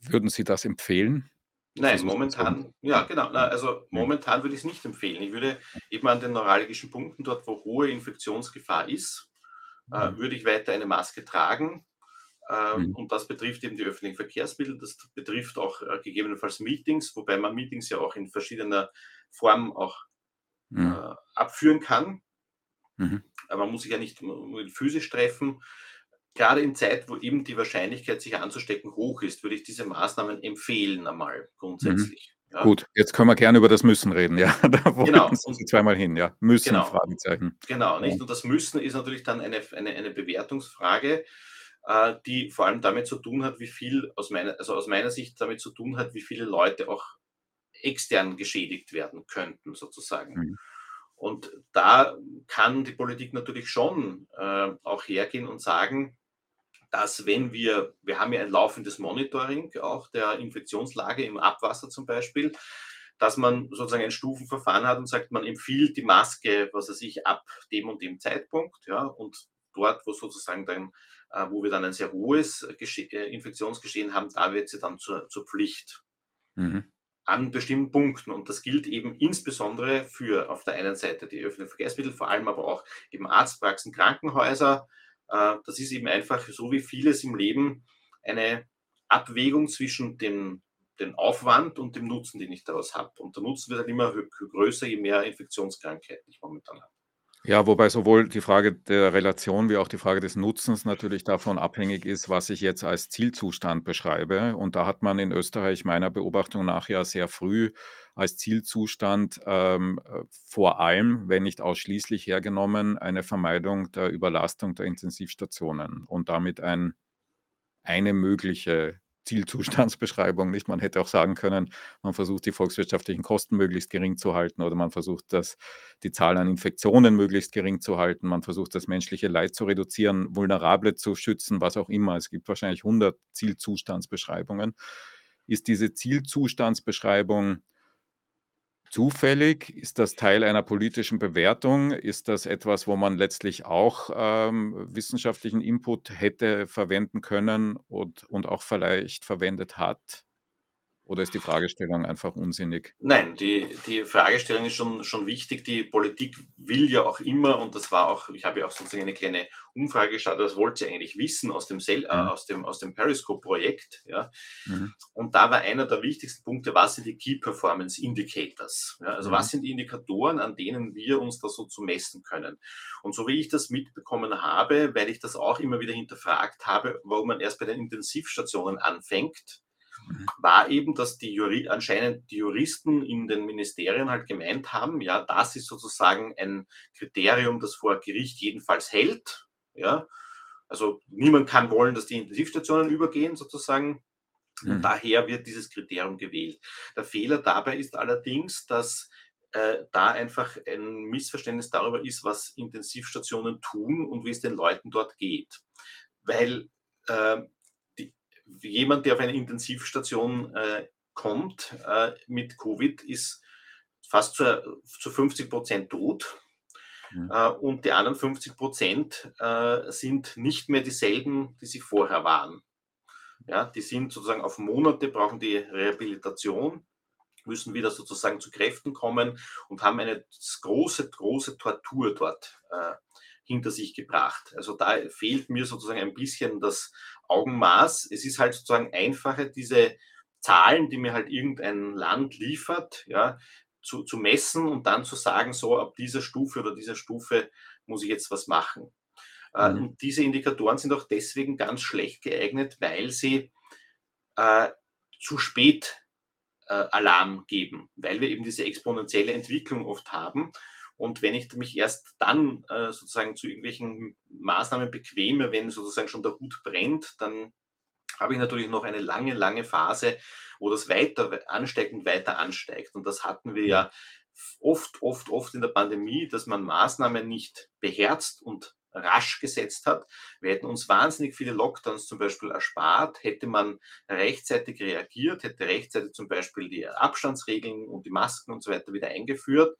Würden Sie das empfehlen? Nein, momentan, ja genau, also momentan würde ich es nicht empfehlen. Ich würde eben an den neuralgischen Punkten, dort wo hohe Infektionsgefahr ist, mhm. würde ich weiter eine Maske tragen. Ähm, mhm. Und das betrifft eben die öffentlichen Verkehrsmittel, das betrifft auch äh, gegebenenfalls Meetings, wobei man Meetings ja auch in verschiedener Form auch mhm. äh, abführen kann. Mhm. Aber man muss sich ja nicht physisch treffen. Gerade in Zeit, wo eben die Wahrscheinlichkeit, sich anzustecken, hoch ist, würde ich diese Maßnahmen empfehlen einmal mhm. grundsätzlich. Ja. Gut, jetzt können wir gerne über das Müssen reden, ja. *laughs* Da genau. Und, Sie zweimal hin, ja. Müssen, genau. Fragezeichen. Genau, nicht? Und das Müssen ist natürlich dann eine, eine, eine Bewertungsfrage, äh, die vor allem damit zu tun hat, wie viel aus meiner, also aus meiner Sicht damit zu tun hat, wie viele Leute auch extern geschädigt werden könnten, sozusagen. Mhm. Und da kann die Politik natürlich schon äh, auch hergehen und sagen, dass wenn wir, wir haben ja ein laufendes Monitoring auch der Infektionslage im Abwasser zum Beispiel, dass man sozusagen ein Stufenverfahren hat und sagt, man empfiehlt die Maske, was er sich ab dem und dem Zeitpunkt, ja, und dort, wo sozusagen dann, äh, wo wir dann ein sehr hohes Gesche äh, Infektionsgeschehen haben, da wird sie dann zur, zur Pflicht. Mhm. An bestimmten Punkten. Und das gilt eben insbesondere für auf der einen Seite die öffentlichen Verkehrsmittel, vor allem aber auch eben Arztpraxen, Krankenhäuser, das ist eben einfach so wie vieles im Leben eine Abwägung zwischen dem, dem Aufwand und dem Nutzen, den ich daraus habe. Und der Nutzen wird halt immer größer, je mehr Infektionskrankheiten ich momentan habe. Ja, wobei sowohl die Frage der Relation wie auch die Frage des Nutzens natürlich davon abhängig ist, was ich jetzt als Zielzustand beschreibe. Und da hat man in Österreich meiner Beobachtung nach ja sehr früh als Zielzustand ähm, äh, vor allem, wenn nicht ausschließlich hergenommen, eine Vermeidung der Überlastung der Intensivstationen und damit ein, eine mögliche Zielzustandsbeschreibung nicht. Man hätte auch sagen können, man versucht die volkswirtschaftlichen Kosten möglichst gering zu halten oder man versucht das, die Zahl an Infektionen möglichst gering zu halten, man versucht das menschliche Leid zu reduzieren, Vulnerable zu schützen, was auch immer. Es gibt wahrscheinlich 100 Zielzustandsbeschreibungen. Ist diese Zielzustandsbeschreibung zufällig? Ist das Teil einer politischen Bewertung? Ist das etwas, wo man letztlich auch ähm, wissenschaftlichen Input hätte verwenden können und, und auch vielleicht verwendet hat? Oder ist die Fragestellung einfach unsinnig? Nein, die, die Fragestellung ist schon, schon wichtig. Die Politik will ja auch immer, und das war auch, ich habe ja auch sozusagen eine kleine Umfrage gestartet, das wollte sie eigentlich wissen aus dem, äh, mhm. aus dem, aus dem Periscope-Projekt. Ja. Mhm. Und da war einer der wichtigsten Punkte, was sind die Key Performance Indicators? Ja, also mhm. was sind die Indikatoren, an denen wir uns da so zu messen können? Und so wie ich das mitbekommen habe, weil ich das auch immer wieder hinterfragt habe, warum man erst bei den Intensivstationen anfängt, war eben, dass die Juri anscheinend die Juristen in den Ministerien halt gemeint haben, ja, das ist sozusagen ein Kriterium, das vor Gericht jedenfalls hält. Ja. Also niemand kann wollen, dass die Intensivstationen übergehen, sozusagen. Mhm. daher wird dieses Kriterium gewählt. Der Fehler dabei ist allerdings, dass äh, da einfach ein Missverständnis darüber ist, was Intensivstationen tun und wie es den Leuten dort geht. Weil äh, jemand, der auf eine Intensivstation äh, kommt äh, mit Covid, ist fast zu, zu 50 Prozent tot. Mhm. Äh, und die anderen 50 Prozent äh, sind nicht mehr dieselben, die sie vorher waren. Ja, die sind sozusagen auf Monate, brauchen die Rehabilitation müssen wieder sozusagen zu Kräften kommen und haben eine große, große Tortur dort äh, hinter sich gebracht. Also da fehlt mir sozusagen ein bisschen das Augenmaß. Es ist halt sozusagen einfacher, diese Zahlen, die mir halt irgendein Land liefert, ja, zu, zu messen und dann zu sagen, so ab dieser Stufe oder dieser Stufe muss ich jetzt was machen. Äh, mhm. Und diese Indikatoren sind auch deswegen ganz schlecht geeignet, weil sie äh, zu spät äh, Alarm geben, weil wir eben diese exponentielle Entwicklung oft haben. Und wenn ich mich erst dann äh, sozusagen zu irgendwelchen Maßnahmen bequeme, wenn sozusagen schon der Hut brennt, dann habe ich natürlich noch eine lange, lange Phase, wo das weiter ansteigt und weiter ansteigt. Und das hatten wir ja oft, oft, oft in der Pandemie, dass man Maßnahmen nicht beherzt und rasch gesetzt hat. Wir hätten uns wahnsinnig viele Lockdowns zum Beispiel erspart, hätte man rechtzeitig reagiert, hätte rechtzeitig zum Beispiel die Abstandsregeln und die Masken und so weiter wieder eingeführt,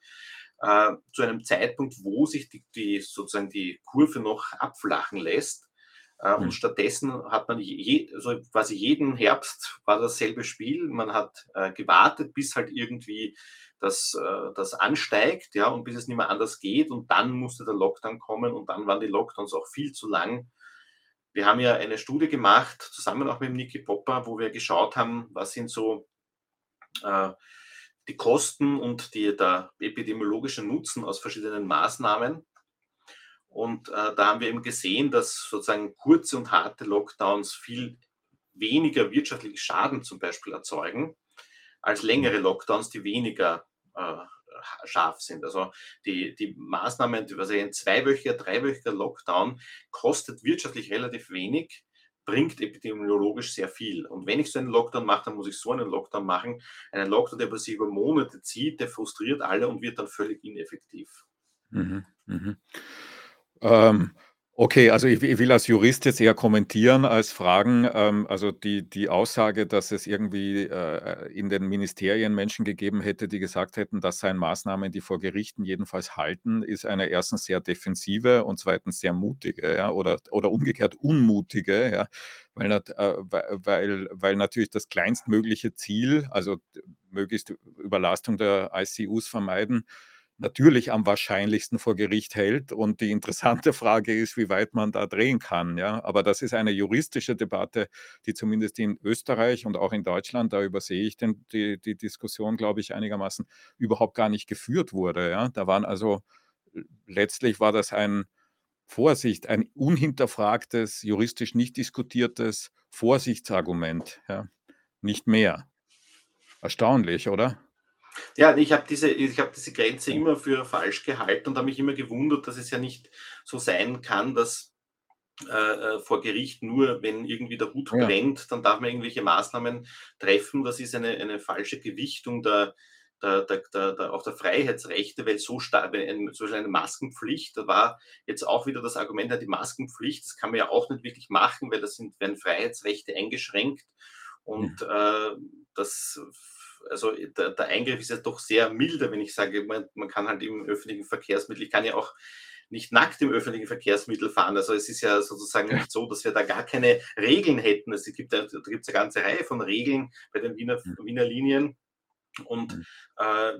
äh, zu einem Zeitpunkt, wo sich die, die, sozusagen die Kurve noch abflachen lässt. Äh, und mhm. stattdessen hat man je, also quasi jeden Herbst war dasselbe Spiel. Man hat äh, gewartet, bis halt irgendwie das, äh, das ansteigt, ja, und bis es nicht mehr anders geht. Und dann musste der Lockdown kommen und dann waren die Lockdowns auch viel zu lang. Wir haben ja eine Studie gemacht, zusammen auch mit Niki Popper, wo wir geschaut haben, was sind so äh, die Kosten und die, der epidemiologische Nutzen aus verschiedenen Maßnahmen. Und äh, da haben wir eben gesehen, dass sozusagen kurze und harte Lockdowns viel weniger wirtschaftlichen Schaden zum Beispiel erzeugen als längere Lockdowns, die weniger äh, scharf sind. Also die, die Maßnahmen, also ein zweiwöchiger, dreiwöchiger Lockdown kostet wirtschaftlich relativ wenig, bringt epidemiologisch sehr viel. Und wenn ich so einen Lockdown mache, dann muss ich so einen Lockdown machen. Einen Lockdown, der sich über Monate zieht, der frustriert alle und wird dann völlig ineffektiv. Mhm, mh. ähm, Okay, also ich ich will als Jurist jetzt eher kommentieren als fragen. Ähm, also die die Aussage, dass es irgendwie, äh, in den Ministerien Menschen gegeben hätte, die gesagt hätten, das seien Maßnahmen, die vor Gerichten jedenfalls halten, ist eine erstens sehr defensive und zweitens sehr mutige, ja, oder oder umgekehrt unmutige, ja, weil äh, weil weil natürlich das kleinstmögliche Ziel, also möglichst Überlastung der ICUs vermeiden natürlich am wahrscheinlichsten vor Gericht hält. Und die interessante *laughs* Frage ist, wie weit man da drehen kann. Ja? Aber das ist eine juristische Debatte, die zumindest in Österreich und auch in Deutschland, da übersehe ich den, die, die Diskussion, glaube ich, einigermaßen überhaupt gar nicht geführt wurde. Ja? Da waren also, letztlich war das ein, Vorsicht, ein unhinterfragtes, juristisch nicht diskutiertes Vorsichtsargument. Ja? Nicht mehr. Erstaunlich, oder? Ja, ich habe diese, hab diese Grenze immer für falsch gehalten und habe mich immer gewundert, dass es ja nicht so sein kann, dass äh, äh vor Gericht nur, wenn irgendwie der Hut ja. brennt, dann darf man irgendwelche Maßnahmen treffen. Das ist eine, eine falsche Gewichtung der, der, der, der, auch der Freiheitsrechte, weil so stark, zum Beispiel eine Maskenpflicht, da war jetzt auch wieder das Argument, die Maskenpflicht, das kann man ja auch nicht wirklich machen, weil das sind, werden Freiheitsrechte eingeschränkt und mhm. äh, das also der, der, Eingriff ist ja doch sehr milder, wenn ich sage, man, man kann halt im öffentlichen Verkehrsmittel, ich kann ja auch nicht nackt im öffentlichen Verkehrsmittel fahren. Also es ist ja sozusagen nicht so, dass wir da gar keine Regeln hätten. Es gibt da, gibt es eine ganze Reihe von Regeln bei den Wiener. Wiener Linien. Und äh,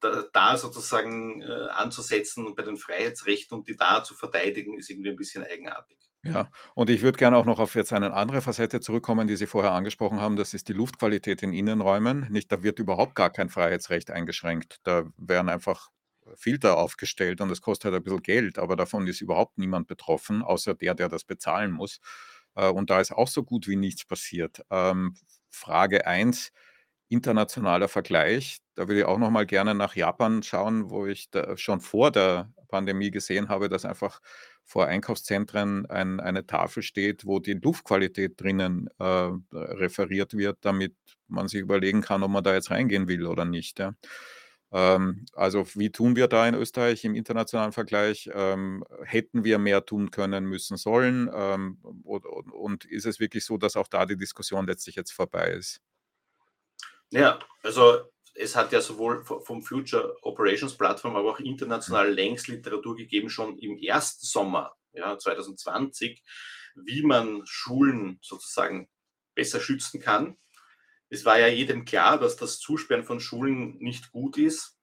da, da, sozusagen äh, anzusetzen bei den Freiheitsrechten und die da zu verteidigen, ist irgendwie ein bisschen eigenartig. Ja, und ich würde gerne auch noch auf jetzt eine andere Facette zurückkommen, die Sie vorher angesprochen haben. Das ist die Luftqualität in Innenräumen. Nicht, da wird überhaupt gar kein Freiheitsrecht eingeschränkt. Da werden einfach Filter aufgestellt und das kostet halt ein bisschen Geld, aber davon ist überhaupt niemand betroffen, außer der, der das bezahlen muss. Äh, und da ist auch so gut wie nichts passiert. Ähm, Frage 1, internationaler Vergleich. Da würde ich auch noch mal gerne nach Japan schauen, wo ich da schon vor der Pandemie gesehen habe, dass einfach vor Einkaufszentren ein, eine Tafel steht, wo die Luftqualität drinnen äh, referiert wird, damit man sich überlegen kann, ob man da jetzt reingehen will oder nicht. Ja. Ähm, also wie tun wir da in Österreich im internationalen Vergleich? Ähm, hätten wir mehr tun können, müssen, sollen? Ähm, und, und ist es wirklich so, dass auch da die Diskussion letztlich jetzt vorbei ist? Ja, also es hat ja sowohl vom Future Operations Plattform, aber auch international mhm. längst Literatur gegeben, schon im ersten Sommer ja, 2020, wie man Schulen sozusagen besser schützen kann. Es war ja jedem klar, dass das Zusperren von Schulen nicht gut ist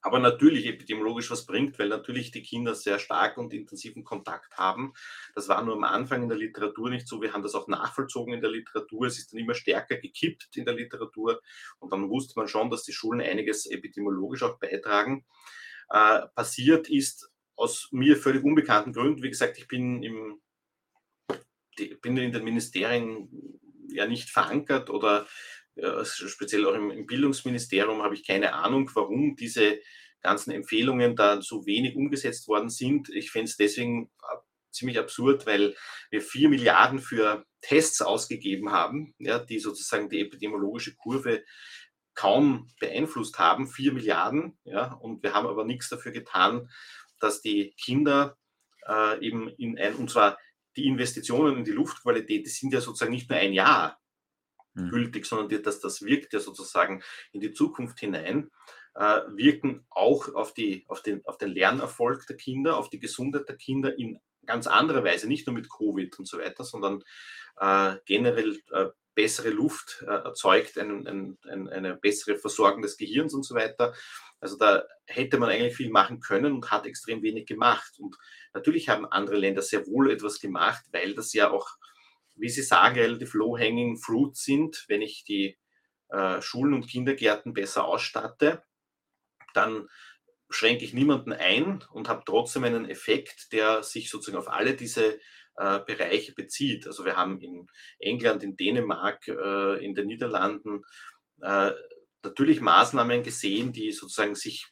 aber natürlich epidemiologisch was bringt, weil natürlich die Kinder sehr stark und intensiven Kontakt haben. Das war nur am Anfang in der Literatur nicht so. Wir haben das auch nachvollzogen in der Literatur. Es ist dann immer stärker gekippt in der Literatur und dann wusste man schon, dass die Schulen einiges epidemiologisch auch beitragen. Äh, passiert ist aus mir völlig unbekannten Gründen. Wie gesagt, ich bin, im, bin in den Ministerien ja nicht verankert oder speziell auch im, Bildungsministerium habe ich keine Ahnung, warum diese ganzen Empfehlungen da so wenig umgesetzt worden sind. Ich fände es deswegen ziemlich absurd, weil wir vier Milliarden für Tests ausgegeben haben, ja, die sozusagen die epidemiologische Kurve kaum beeinflusst haben, vier Milliarden, ja, und wir haben aber nichts dafür getan, dass die Kinder äh, eben in ein, und zwar die Investitionen in die Luftqualität, die sind ja sozusagen nicht nur ein Jahr, mhm. gültig, sondern dass das wirkt ja sozusagen in die Zukunft hinein, äh, wirken auch auf, die, auf, den, auf den Lernerfolg der Kinder, auf die Gesundheit der Kinder in ganz anderer Weise, nicht nur mit Covid und so weiter, sondern äh, generell äh, bessere Luft äh, erzeugt, ein, ein, ein, eine bessere Versorgung des Gehirns und so weiter. Also da hätte man eigentlich viel machen können und hat extrem wenig gemacht. Und natürlich haben andere Länder sehr wohl etwas gemacht, weil das ja auch wie Sie sagen, relativ low-hanging fruit sind. Wenn ich die äh, Schulen und Kindergärten besser ausstatte, dann schränke ich niemanden ein und habe trotzdem einen Effekt, der sich sozusagen auf alle diese äh, Bereiche bezieht. Also wir haben in England, in Dänemark, äh, in den Niederlanden äh, natürlich Maßnahmen gesehen, die sozusagen sich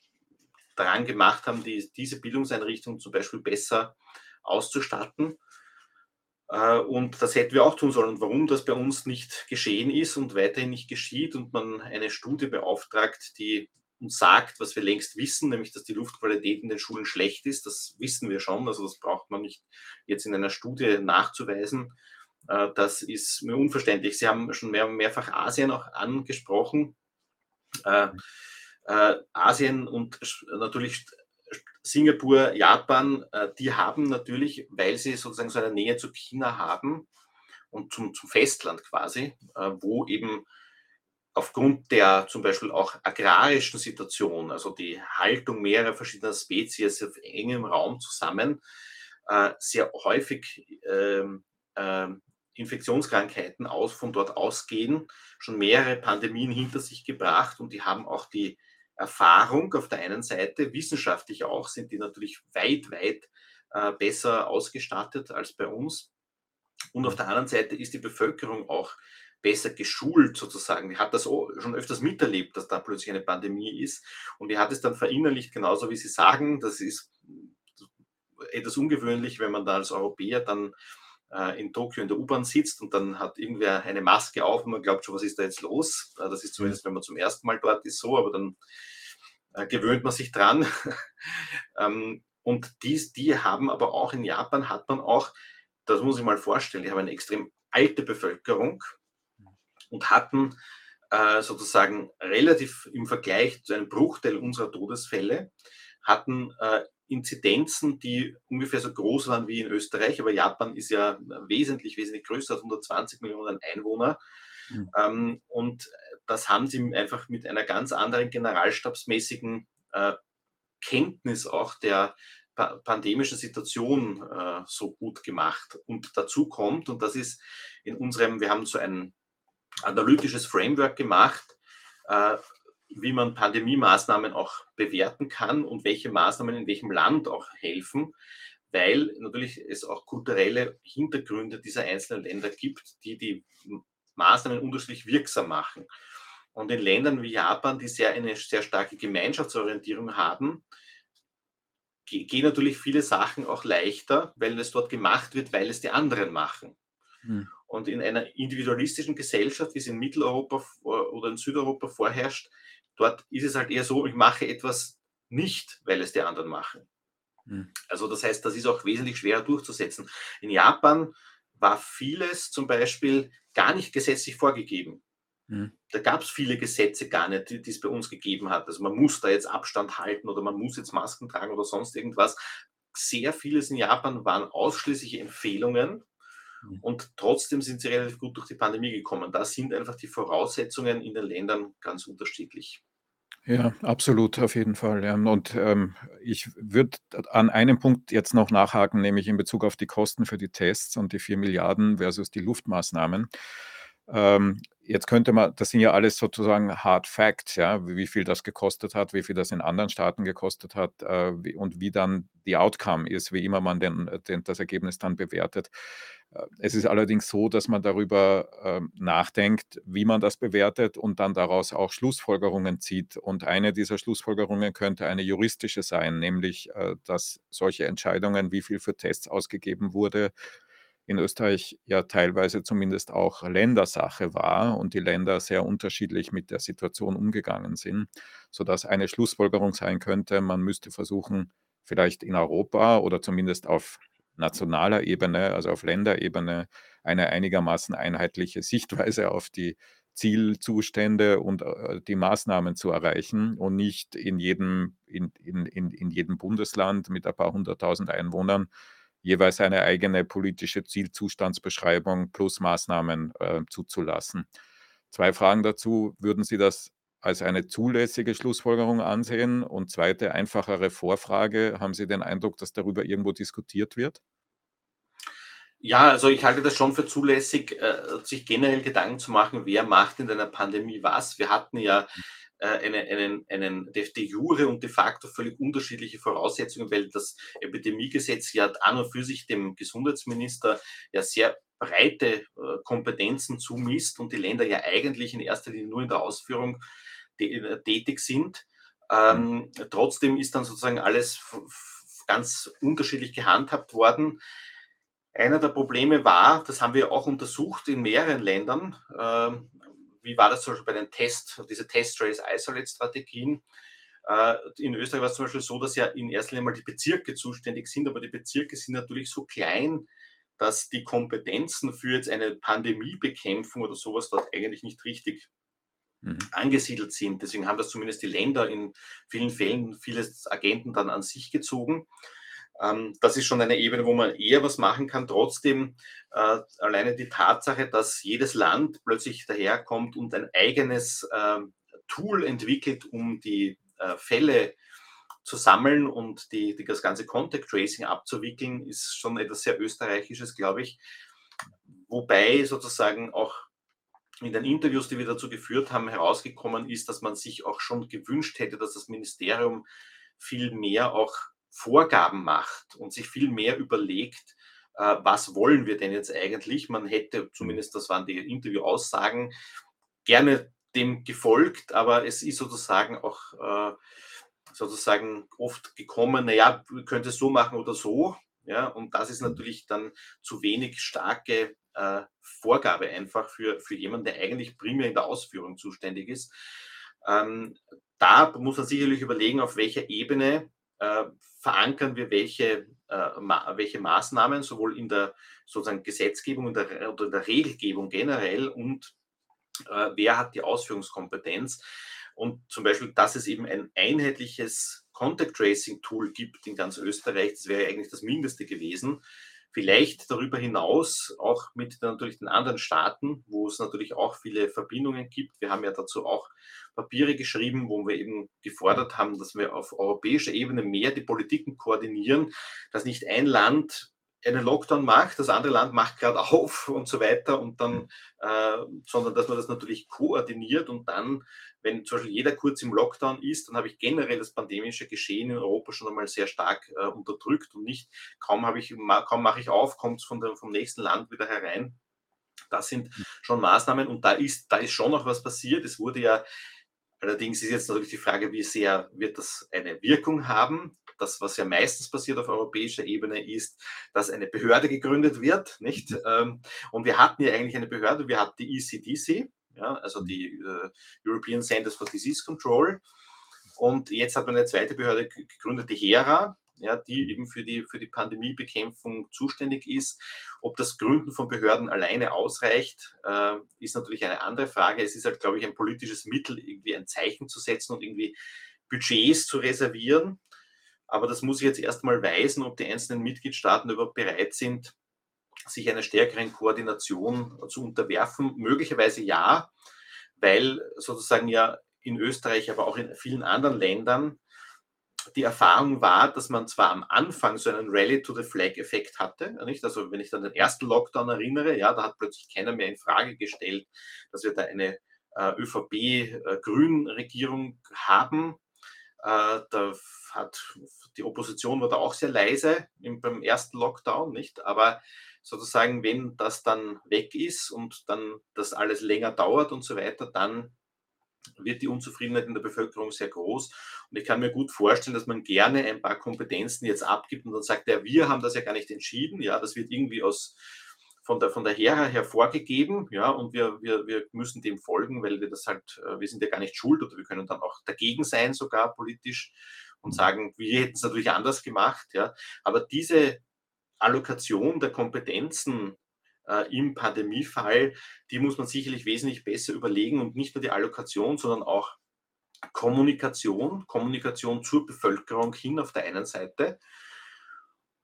daran gemacht haben, die, diese Bildungseinrichtungen zum Beispiel besser auszustatten. Äh, und das hätten wir auch tun sollen. Und warum das bei uns nicht geschehen ist und weiterhin nicht geschieht und man eine Studie beauftragt, die uns sagt, was wir längst wissen, nämlich dass die Luftqualität in den Schulen schlecht ist, das wissen wir schon. Also das braucht man nicht jetzt in einer Studie nachzuweisen. Äh, das ist mir unverständlich. Sie haben schon mehr, mehrfach Asien auch angesprochen. Äh, Asien und natürlich Singapur, Japan, äh, die haben natürlich, weil sie sozusagen so eine Nähe zu China haben und zum, zum Festland quasi, äh, wo eben aufgrund der zum Beispiel auch agrarischen Situation, also die Haltung mehrerer verschiedener Spezies auf engem Raum zusammen, äh, sehr häufig ähm, ähm, Infektionskrankheiten aus, von dort ausgehen, schon mehrere Pandemien hinter sich gebracht und die haben auch die Erfahrung auf der einen Seite, wissenschaftlich auch, sind die natürlich weit, weit äh, besser ausgestattet als bei uns. Und auf der anderen Seite ist die Bevölkerung auch besser geschult sozusagen. Die hat das schon öfters miterlebt, dass da plötzlich eine Pandemie ist. Und die hat es dann verinnerlicht, genauso wie Sie sagen. Das ist etwas ungewöhnlich, wenn man da als Europäer dann in Tokio in der U-Bahn sitzt und dann hat irgendwer eine Maske auf und man glaubt schon, was ist da jetzt los? Äh, das ist zumindest, wenn man zum ersten Mal dort ist, so, aber dann äh, gewöhnt man sich dran. *laughs* ähm, und dies, die haben aber auch in Japan, hat man auch, das muss ich mal vorstellen, die haben eine extrem alte Bevölkerung und hatten äh, sozusagen relativ im Vergleich zu einem Bruchteil unserer Todesfälle, hatten äh, Inzidenzen, die ungefähr so groß waren wie in Österreich, aber Japan ist ja wesentlich, wesentlich größer, hat 120 Millionen Einwohner. Mhm. Ähm, und das haben sie einfach mit einer ganz anderen generalstabsmäßigen äh, Kenntnis auch der pa pandemischen Situation äh, so gut gemacht. Und dazu kommt, und das ist in unserem, wir haben so ein analytisches Framework gemacht, äh, wie man Pandemie-Maßnahmen auch bewerten kann und welche Maßnahmen in welchem Land auch helfen, weil natürlich es auch kulturelle Hintergründe dieser einzelnen Länder gibt, die die Maßnahmen unterschiedlich wirksam machen. Und in Ländern wie Japan, die sehr eine sehr starke Gemeinschaftsorientierung haben, gehen natürlich viele Sachen auch leichter, weil es dort gemacht wird, weil es die anderen machen. Mhm. Und in einer individualistischen Gesellschaft, wie es in Mitteleuropa oder in Südeuropa vorherrscht, dort ist es halt eher so, ich mache etwas nicht, weil es die anderen machen. Mhm. Also das heißt, das ist auch wesentlich schwerer durchzusetzen. In Japan war vieles zum Beispiel gar nicht gesetzlich vorgegeben. Mhm. Da gab es viele Gesetze gar nicht, die, die es bei uns gegeben hat. Also man muss da jetzt Abstand halten oder man muss jetzt Masken tragen oder sonst irgendwas. Sehr vieles in Japan waren ausschließliche Empfehlungen mhm. und trotzdem sind sie relativ gut durch die Pandemie gekommen. Da sind einfach die Voraussetzungen in den Ländern ganz unterschiedlich. Ja, absolut, auf jeden Fall. Ja. Und ähm, ich würde an einem Punkt jetzt noch nachhaken, nämlich in Bezug auf die Kosten für die Tests und die 4 Milliarden versus die Luftmaßnahmen. Ähm, jetzt könnte man, das sind ja alles sozusagen Hard Facts, ja, wie viel das gekostet hat, wie viel das in anderen Staaten gekostet hat äh, wie, und wie dann die Outcome ist, wie immer man den, den, das Ergebnis dann bewertet. Äh, es ist allerdings so, dass man darüber äh, nachdenkt, wie man das bewertet und dann daraus auch Schlussfolgerungen zieht. Und eine dieser Schlussfolgerungen könnte eine juristische sein, nämlich, äh, dass solche Entscheidungen, wie viel für Tests ausgegeben wurde, in Österreich ja teilweise zumindest auch Ländersache war und die Länder sehr unterschiedlich mit der Situation umgegangen sind, sodass eine Schlussfolgerung sein könnte, man müsste versuchen, vielleicht in Europa oder zumindest auf nationaler Ebene, also auf Länderebene, eine einigermaßen einheitliche Sichtweise auf die Zielzustände und äh, die Maßnahmen zu erreichen und nicht in jedem, in, in, in, in jedem Bundesland mit ein paar hunderttausend Einwohnern jeweils eine eigene politische Zielzustandsbeschreibung plus Maßnahmen äh, zuzulassen. Zwei Fragen dazu. Würden Sie das als eine zulässige Schlussfolgerung ansehen? Und zweite, einfachere Vorfrage. Haben Sie den Eindruck, dass darüber irgendwo diskutiert wird? Ja, also ich halte das schon für zulässig, äh, sich generell Gedanken zu machen, wer macht in einer Pandemie was. Wir hatten ja äh, eine, einen, einen de jure und de facto völlig unterschiedliche Voraussetzungen, weil das Epidemiegesetz ja an und für sich dem Gesundheitsminister ja sehr breite äh, Kompetenzen zumisst und die Länder ja eigentlich in erster Linie nur in der Ausführung äh, tätig sind. Ähm, trotzdem ist dann sozusagen alles ganz unterschiedlich gehandhabt worden. Einer der Probleme war, das haben wir auch untersucht in mehreren Ländern, äh, wie war das zum Beispiel bei den Test, diese Test-Trace-Isolate-Strategien? Äh, in Österreich war es zum Beispiel so, dass ja in erster Linie mal die Bezirke zuständig sind, aber die Bezirke sind natürlich so klein, dass die Kompetenzen für jetzt eine Pandemiebekämpfung oder sowas dort eigentlich nicht richtig mhm. angesiedelt sind. Deswegen haben das zumindest die Länder in vielen Fällen viele Agenten dann an sich gezogen. Ähm, das ist schon eine Ebene, wo man eher was machen kann. Trotzdem äh, alleine die Tatsache, dass jedes Land plötzlich daherkommt und ein eigenes äh, Tool entwickelt, um die äh, Fälle zu sammeln und die, die, das ganze Contact Tracing abzuwickeln, ist schon etwas sehr Österreichisches, glaube ich. Wobei sozusagen auch in den Interviews, die wir dazu geführt haben, herausgekommen ist, dass man sich auch schon gewünscht hätte, dass das Ministerium viel mehr auch Vorgaben macht und sich viel mehr überlegt, äh, was wollen wir denn jetzt eigentlich? Man hätte, zumindest das waren die Interviewaussagen, gerne dem gefolgt, aber es ist sozusagen auch äh, sozusagen oft gekommen, naja, könnte es so machen oder so. Ja, und das ist natürlich dann zu wenig starke äh, Vorgabe einfach für, für jemanden, der eigentlich primär in der Ausführung zuständig ist. Ähm, da muss man sicherlich überlegen, auf welcher Ebene äh, verankern wir welche, äh, welche Maßnahmen sowohl in der sozusagen Gesetzgebung der, oder der Regelgebung generell und äh, wer hat die Ausführungskompetenz. Und zum Beispiel, dass es eben ein einheitliches Contact Tracing Tool gibt in ganz Österreich, das wäre eigentlich das Mindeste gewesen. Vielleicht darüber hinaus auch mit natürlich den anderen Staaten, wo es natürlich auch viele Verbindungen gibt. Wir haben ja dazu auch Papiere geschrieben, wo wir eben gefordert haben, dass wir auf europäischer Ebene mehr die Politiken koordinieren, dass nicht ein Land einen Lockdown macht, das andere Land macht gerade *laughs* auf und so weiter und dann, äh, sondern dass man das natürlich koordiniert und dann, wenn zum Beispiel jeder kurz im Lockdown ist, dann habe ich generell das pandemische Geschehen in Europa schon einmal sehr stark äh, unterdrückt und nicht, kaum habe ich, kaum mache ich auf, kommt es vom nächsten Land wieder herein. Das sind hm. schon Maßnahmen und da ist, da ist schon noch was passiert. Es wurde ja Allerdings ist jetzt natürlich die Frage, wie sehr wird das eine Wirkung haben. das, was ja meistens passiert auf europäischer Ebene, ist, dass eine Behörde gegründet wird, nicht? Mhm. Ähm, und wir hatten ja eigentlich eine Behörde, wir hatten die ECDC, ja, also mhm. die äh, European Centers for Disease Control. Und jetzt hat man eine zweite Behörde gegründet, die HERA, ja, die eben für die, für die Pandemiebekämpfung zuständig ist. Ob das Gründen von Behörden alleine ausreicht, äh, ist natürlich eine andere Frage. Es ist halt, glaube ich, ein politisches Mittel, irgendwie ein Zeichen zu setzen und irgendwie Budgets zu reservieren. Aber das muss ich jetzt erstmal weisen, ob die einzelnen Mitgliedstaaten überhaupt bereit sind, sich einer stärkeren Koordination zu unterwerfen. Möglicherweise ja, weil sozusagen ja in Österreich, aber auch in vielen anderen Ländern die Erfahrung war, dass man zwar am Anfang so einen Rally-to-the-Flag-Effekt hatte, nicht? also wenn ich dann den ersten Lockdown erinnere, ja, da hat plötzlich keiner mehr in Frage gestellt, dass wir da eine äh, ÖVP-Grün-Regierung äh, haben. Äh, da hat die Opposition war da auch sehr leise im, beim ersten Lockdown, nicht? Aber sozusagen, wenn das dann weg ist und dann das alles länger dauert und so weiter, dann wird die Unzufriedenheit in der Bevölkerung sehr groß. Und ich kann mir gut vorstellen, dass man gerne ein paar Kompetenzen jetzt abgibt und dann sagt, ja, wir haben das ja gar nicht entschieden. Ja, das wird irgendwie aus, von der, von der Hera her vorgegeben, ja, und wir, wir, wir müssen dem folgen, weil wir das halt, äh, wir sind ja gar nicht schuld oder wir können dann auch dagegen sein, sogar politisch und sagen, wir hätten es natürlich anders gemacht, ja. Aber diese Allokation der Kompetenzen äh, im Pandemiefall, die muss man sicherlich wesentlich besser überlegen und nicht nur die Allokation, sondern auch Kommunikation, Kommunikation zur Bevölkerung hin auf der einen Seite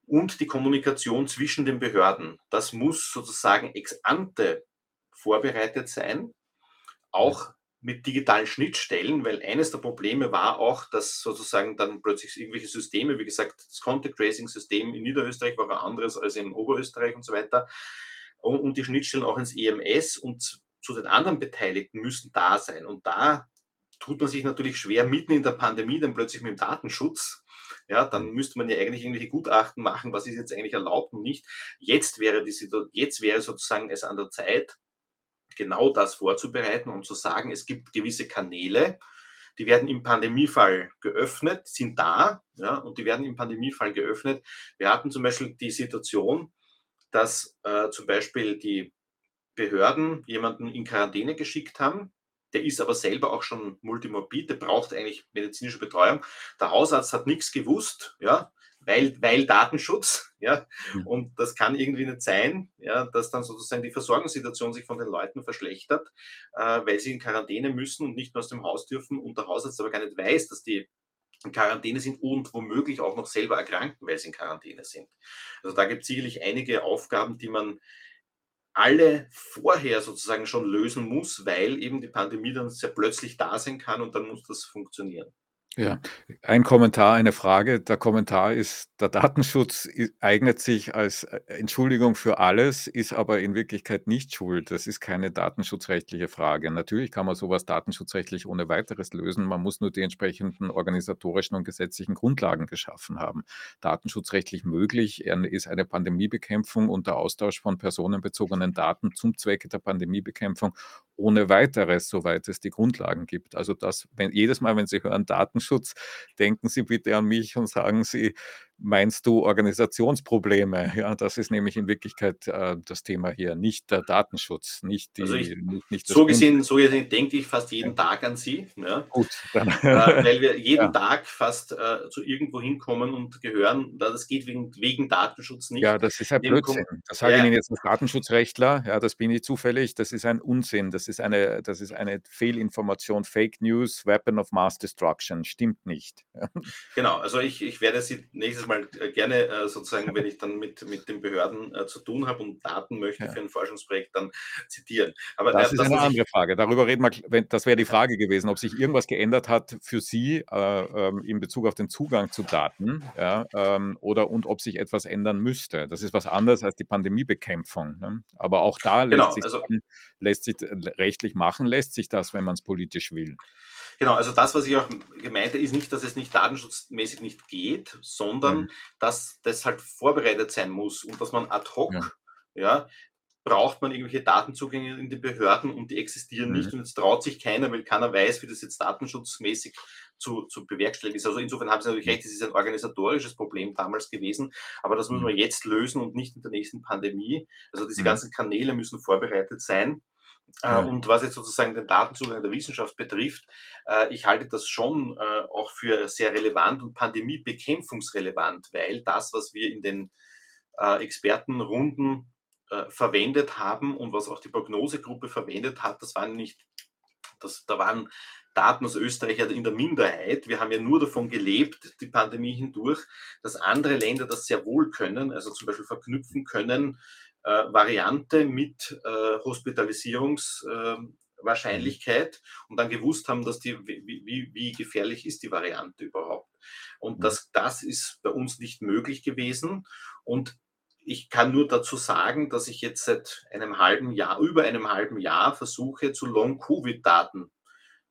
und die Kommunikation zwischen den Behörden. Das muss sozusagen ex ante vorbereitet sein, auch mit digitalen Schnittstellen, weil eines der Probleme war auch, dass sozusagen dann plötzlich irgendwelche Systeme, wie gesagt, das Contact Tracing System in Niederösterreich war ein anderes als in Oberösterreich und so weiter, und, und die Schnittstellen auch ins EMS und zu den anderen Beteiligten müssen da sein. Und da tut man sich natürlich schwer mitten in der Pandemie dann plötzlich mit dem Datenschutz. Ja, dann müsste man ja eigentlich irgendwelche Gutachten machen, was ist jetzt eigentlich erlaubt und nicht. Jetzt wäre, die, jetzt wäre sozusagen es an der Zeit, genau das vorzubereiten und zu sagen, es gibt gewisse Kanäle, die werden im Pandemiefall geöffnet, sind da, ja, und die werden im Pandemiefall geöffnet. Wir hatten zum Beispiel die Situation, dass äh, zum Beispiel die Behörden jemanden in Quarantäne geschickt haben. Der ist aber selber auch schon multimorbid, der braucht eigentlich medizinische Betreuung. Der Hausarzt hat nichts gewusst, ja, weil, weil Datenschutz, ja, mhm. und das kann irgendwie nicht sein, ja, dass dann sozusagen die Versorgungssituation sich von den Leuten verschlechtert, äh, weil sie in Quarantäne müssen und nicht mehr aus dem Haus dürfen und der Hausarzt aber gar nicht weiß, dass die in Quarantäne sind und womöglich auch noch selber erkranken, weil sie in Quarantäne sind. Also da gibt es sicherlich einige Aufgaben, die man alle vorher sozusagen schon lösen muss, weil eben die Pandemie dann sehr plötzlich da sein kann und dann muss das funktionieren. Ja, ein Kommentar, eine Frage. Der Kommentar ist, der Datenschutz eignet sich als äh, Entschuldigung für alles, ist aber in Wirklichkeit nicht schuld. Das ist keine datenschutzrechtliche Frage. Natürlich kann man sowas datenschutzrechtlich ohne weiteres lösen. Man muss nur die entsprechenden organisatorischen und gesetzlichen Grundlagen geschaffen haben. Datenschutzrechtlich möglich ist eine Pandemiebekämpfung und der Austausch von personenbezogenen Daten zum Zwecke der Pandemiebekämpfung ohne weiteres, soweit es die Grundlagen gibt. Also das, wenn jedes Mal, wenn Sie hören Datenschutz, denken Sie bitte an mich und sagen Sie, meinst du Organisationsprobleme? *laughs* Ja, das ist nämlich in Wirklichkeit äh, das Thema hier, nicht der Datenschutz, nicht die. Also ich, nicht, nicht so, gesehen, so gesehen denke ich fast jeden. Tag an Sie. Ja. Gut. Dann. Äh, weil wir *laughs* jeden ja. Tag fast äh, zu irgendwo hinkommen und gehören. Das geht wegen, wegen Datenschutz nicht. Ja, das ist ein Blödsinn. Das sage ich Ihnen jetzt als Datenschutzrechtler. Ja, das bin ich zufällig. Das ist ein Unsinn. Das ist eine, das ist eine Fehlinformation, Fake News, Weapon of Mass Destruction. Stimmt nicht. *laughs* Genau. Also ich, ich werde Sie nächstes Mal mal äh, gerne äh, sozusagen, wenn ich dann mit, mit den Behörden äh, zu tun habe und Daten möchte ja. für ein Forschungsprojekt, dann zitieren. Aber das ist das, eine andere Frage. Darüber reden wir, das wäre die Frage gewesen, ob sich irgendwas geändert hat für Sie äh, ähm, in Bezug auf den Zugang zu Daten ja, ähm, oder und ob sich etwas ändern müsste. Das ist was anderes als die Pandemiebekämpfung. Ne? Aber auch da lässt, genau, sich, also, lässt sich rechtlich machen, lässt sich das, wenn man es politisch will. Genau, also das, was ich auch gemeint habe, ist nicht, dass es nicht datenschutzmäßig nicht geht, sondern mhm. dass das halt vorbereitet sein muss und dass man ad hoc, ja, ja braucht man irgendwelche Datenzugänge in die Behörden und die existieren mhm. nicht und jetzt traut sich keiner, weil keiner weiß, wie das jetzt datenschutzmäßig zu, zu bewerkstelligen ist. Also insofern haben Sie natürlich recht, es ist ein organisatorisches Problem damals gewesen, aber das müssen wir jetzt lösen und nicht in der nächsten Pandemie. Also diese ganzen Kanäle müssen vorbereitet sein. Ja. Und was jetzt sozusagen den Datenzugang der Wissenschaft betrifft, äh, ich halte das schon äh, auch für sehr relevant und pandemiebekämpfungsrelevant, weil das, was wir in den äh, Expertenrunden verwendet haben und was auch die Prognosegruppe verwendet hat, das waren nicht, das, da waren Daten aus Österreich in der Minderheit. Wir haben ja nur davon gelebt, die Pandemie hindurch, dass andere Länder das sehr wohl können, also zum Beispiel verknüpfen können, Variante mit äh, Hospitalisierungswahrscheinlichkeit äh, und dann gewusst haben, dass die, wie, wie, wie, gefährlich ist die Variante überhaupt. Und mhm. das, das ist bei uns nicht möglich gewesen. Und ich kann nur dazu sagen, dass ich jetzt seit einem halben Jahr, über einem halben Jahr versuche, zu Long-Covid-Daten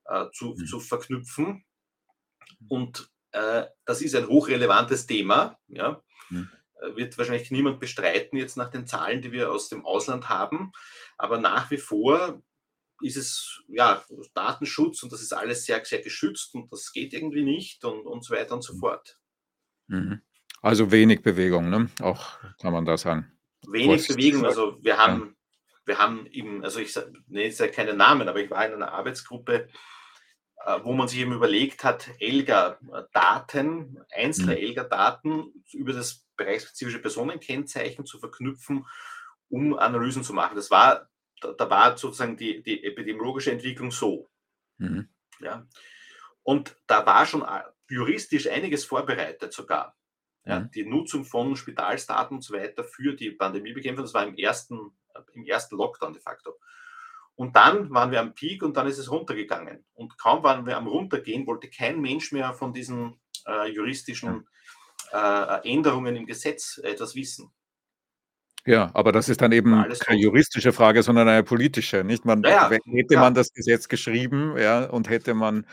äh, zu, mhm. zu verknüpfen. Und äh, das ist ein hochrelevantes Thema. Ja. Mhm. Äh, wird wahrscheinlich niemand bestreiten jetzt nach den Zahlen, die wir aus dem Ausland haben. Aber nach wie vor ist es ja Datenschutz und das ist alles sehr, sehr geschützt und das geht irgendwie nicht und, und so weiter und so mhm. fort. Mhm. Also wenig Bewegung, ne? Auch kann man da sagen. Wenig Bewegung, also wir haben, ja. wir haben eben, also ich nenne jetzt ja keine Namen, aber ich war in einer Arbeitsgruppe, äh, wo man sich eben überlegt hat, Elga-Daten, einzelne mhm. Elga-Daten über das bereichsspezifische Personenkennzeichen zu verknüpfen, um Analysen zu machen. Das war, da, war sozusagen die, die, epidemiologische Entwicklung so. Mhm. Ja. Und da war schon äh, juristisch einiges vorbereitet sogar. Ja, mhm. Die Nutzung von Spitalsdaten und so weiter für die Pandemiebekämpfung, das war im ersten, äh, im ersten Lockdown de facto. Und dann waren wir am Peak und dann ist es runtergegangen. Und kaum waren wir am Runtergehen, wollte kein Mensch mehr von diesen äh, juristischen Änderungen im Gesetz etwas wissen. Ja, aber das ist dann eben keine juristische Frage, sondern eine politische, nicht? Man, ja, ja, hätte man das Gesetz geschrieben, ja, und hätte man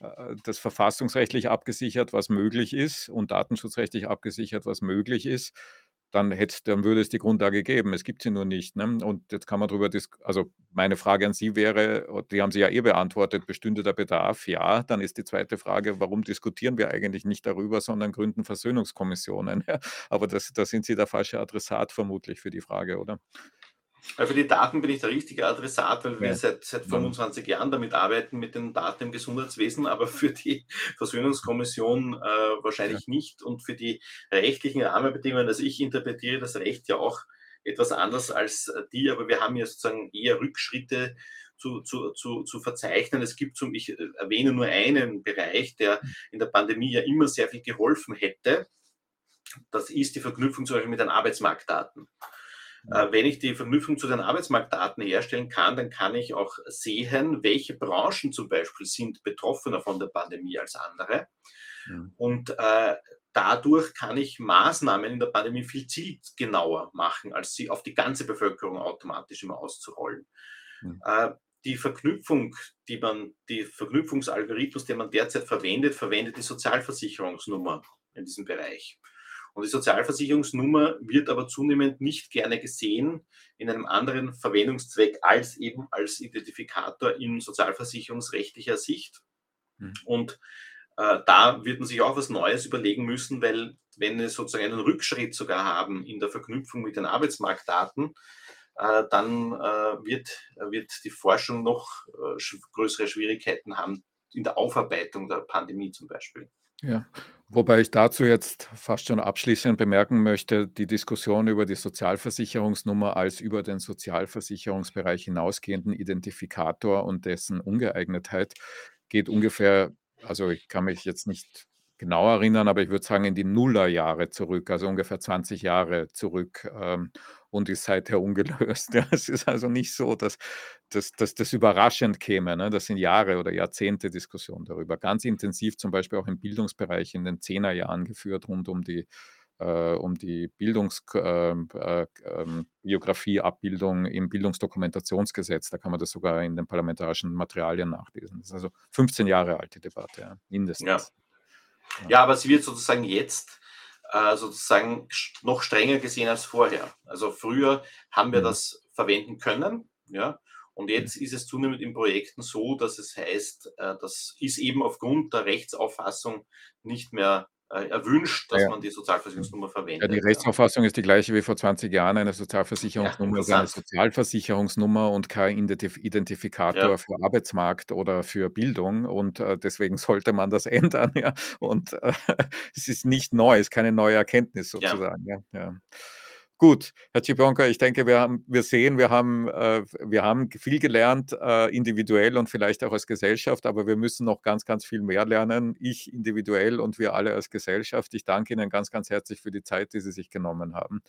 äh, das verfassungsrechtlich abgesichert, was möglich ist, und datenschutzrechtlich abgesichert, was möglich ist, dann, hätte, dann würde es die Grundlage geben. Es gibt sie nur nicht. Ne? Und jetzt kann man darüber diskutieren. Also meine Frage an Sie wäre, die haben Sie ja eh beantwortet, bestünde der Bedarf? Ja. Dann ist die zweite Frage, warum diskutieren wir eigentlich nicht darüber, sondern gründen Versöhnungskommissionen? *laughs* Aber das, da sind Sie der falsche Adressat vermutlich für die Frage, oder? Weil für die Daten bin ich der richtige Adressat, weil wir ja. seit, seit 25 Jahren damit arbeiten, mit den Daten im Gesundheitswesen, aber für die Versöhnungskommission äh, wahrscheinlich ja. nicht und für die rechtlichen Rahmenbedingungen. Also ich interpretiere das Recht ja auch etwas anders als die, aber wir haben ja sozusagen eher Rückschritte zu, zu, zu, zu verzeichnen. Es gibt zum, ich erwähne nur einen Bereich, der hm. in der Pandemie ja immer sehr viel geholfen hätte. Das ist die Verknüpfung zum Beispiel mit den Arbeitsmarktdaten. Äh, wenn ich die Verknüpfung zu den Arbeitsmarktdaten herstellen kann, dann kann ich auch sehen, welche Branchen zum Beispiel sind betroffener von der Pandemie als andere. Ja. Und äh, dadurch kann ich Maßnahmen in der Pandemie viel zielgenauer machen, als sie auf die ganze Bevölkerung automatisch immer auszurollen. Ja. Äh, die Verknüpfung, die man, die Verknüpfungsalgorithmus, den man derzeit verwendet, verwendet die Sozialversicherungsnummer in diesem Bereich. Und die Sozialversicherungsnummer wird aber zunehmend nicht gerne gesehen in einem anderen Verwendungszweck als eben als Identifikator in sozialversicherungsrechtlicher Sicht. Mhm. Und äh, da wird man sich auch was Neues überlegen müssen, weil wenn wir sozusagen einen Rückschritt sogar haben in der Verknüpfung mit den Arbeitsmarktdaten, äh, dann äh, wird, wird die Forschung noch äh, größere Schwierigkeiten haben in der Aufarbeitung der Pandemie zum Beispiel. Ja, wobei ich dazu jetzt fast schon abschließend bemerken möchte, die Diskussion über die Sozialversicherungsnummer als über den Sozialversicherungsbereich hinausgehenden Identifikator und dessen Ungeeignetheit geht ungefähr, also ich kann mich jetzt nicht genau erinnern, aber ich würde sagen in die Nullerjahre zurück, also ungefähr 20 Jahre zurück. Ähm, und ist seither ungelöst. *laughs* Ja, es ist also nicht so, dass, dass, dass das überraschend käme. Ne? Das sind Jahre oder Jahrzehnte Diskussion darüber. Ganz intensiv zum Beispiel auch im Bildungsbereich in den Zehnerjahren geführt, rund um die äh, um die Bildungsbiografie-Abbildung ähm, äh, äh, im Bildungsdokumentationsgesetz. Da kann man das sogar in den parlamentarischen Materialien nachlesen. Das ist also 15 Jahre alte Debatte, ja, mindestens. Ja. Ja, aber sie wird sozusagen jetzt äh, sozusagen noch strenger gesehen als vorher. Also früher haben wir mhm. das verwenden können, ja, Und jetzt ist es zunehmend in Projekten so, dass es heißt, äh, das ist eben aufgrund der Rechtsauffassung nicht mehr erwünscht, dass Ja. man die Sozialversicherungsnummer Ja, verwendet. die Ja. Rechtsauffassung ist die gleiche wie vor 20 Jahren. Eine Sozialversicherungsnummer ist eine. Sozialversicherungsnummer und kein Identif Identifikator für Arbeitsmarkt oder für Bildung und, äh, deswegen sollte man das *laughs* ändern. Und, äh, *laughs* es ist nicht neu, ist keine neue Erkenntnis sozusagen, ja. Gut, Herr Ciponka, ich denke, wir haben wir sehen, wir haben äh, wir haben viel gelernt, äh, individuell und vielleicht auch als Gesellschaft, aber wir müssen noch ganz, ganz viel mehr lernen, ich individuell und wir alle als Gesellschaft. Ich danke Ihnen ganz, ganz herzlich für die Zeit, die Sie sich genommen haben.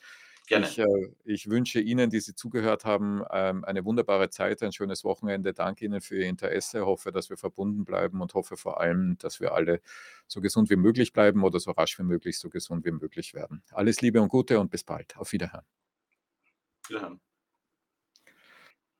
Ich, Gerne. äh ich wünsche Ihnen, die Sie zugehört haben, ähm, eine wunderbare Zeit, ein schönes Wochenende. Danke Ihnen für Ihr Interesse, hoffe, dass wir verbunden bleiben und hoffe vor allem, dass wir alle so gesund wie möglich bleiben oder so rasch wie möglich so gesund wie möglich werden. Alles Liebe und Gute und bis bald. Auf Wiederhören. Wiederhören.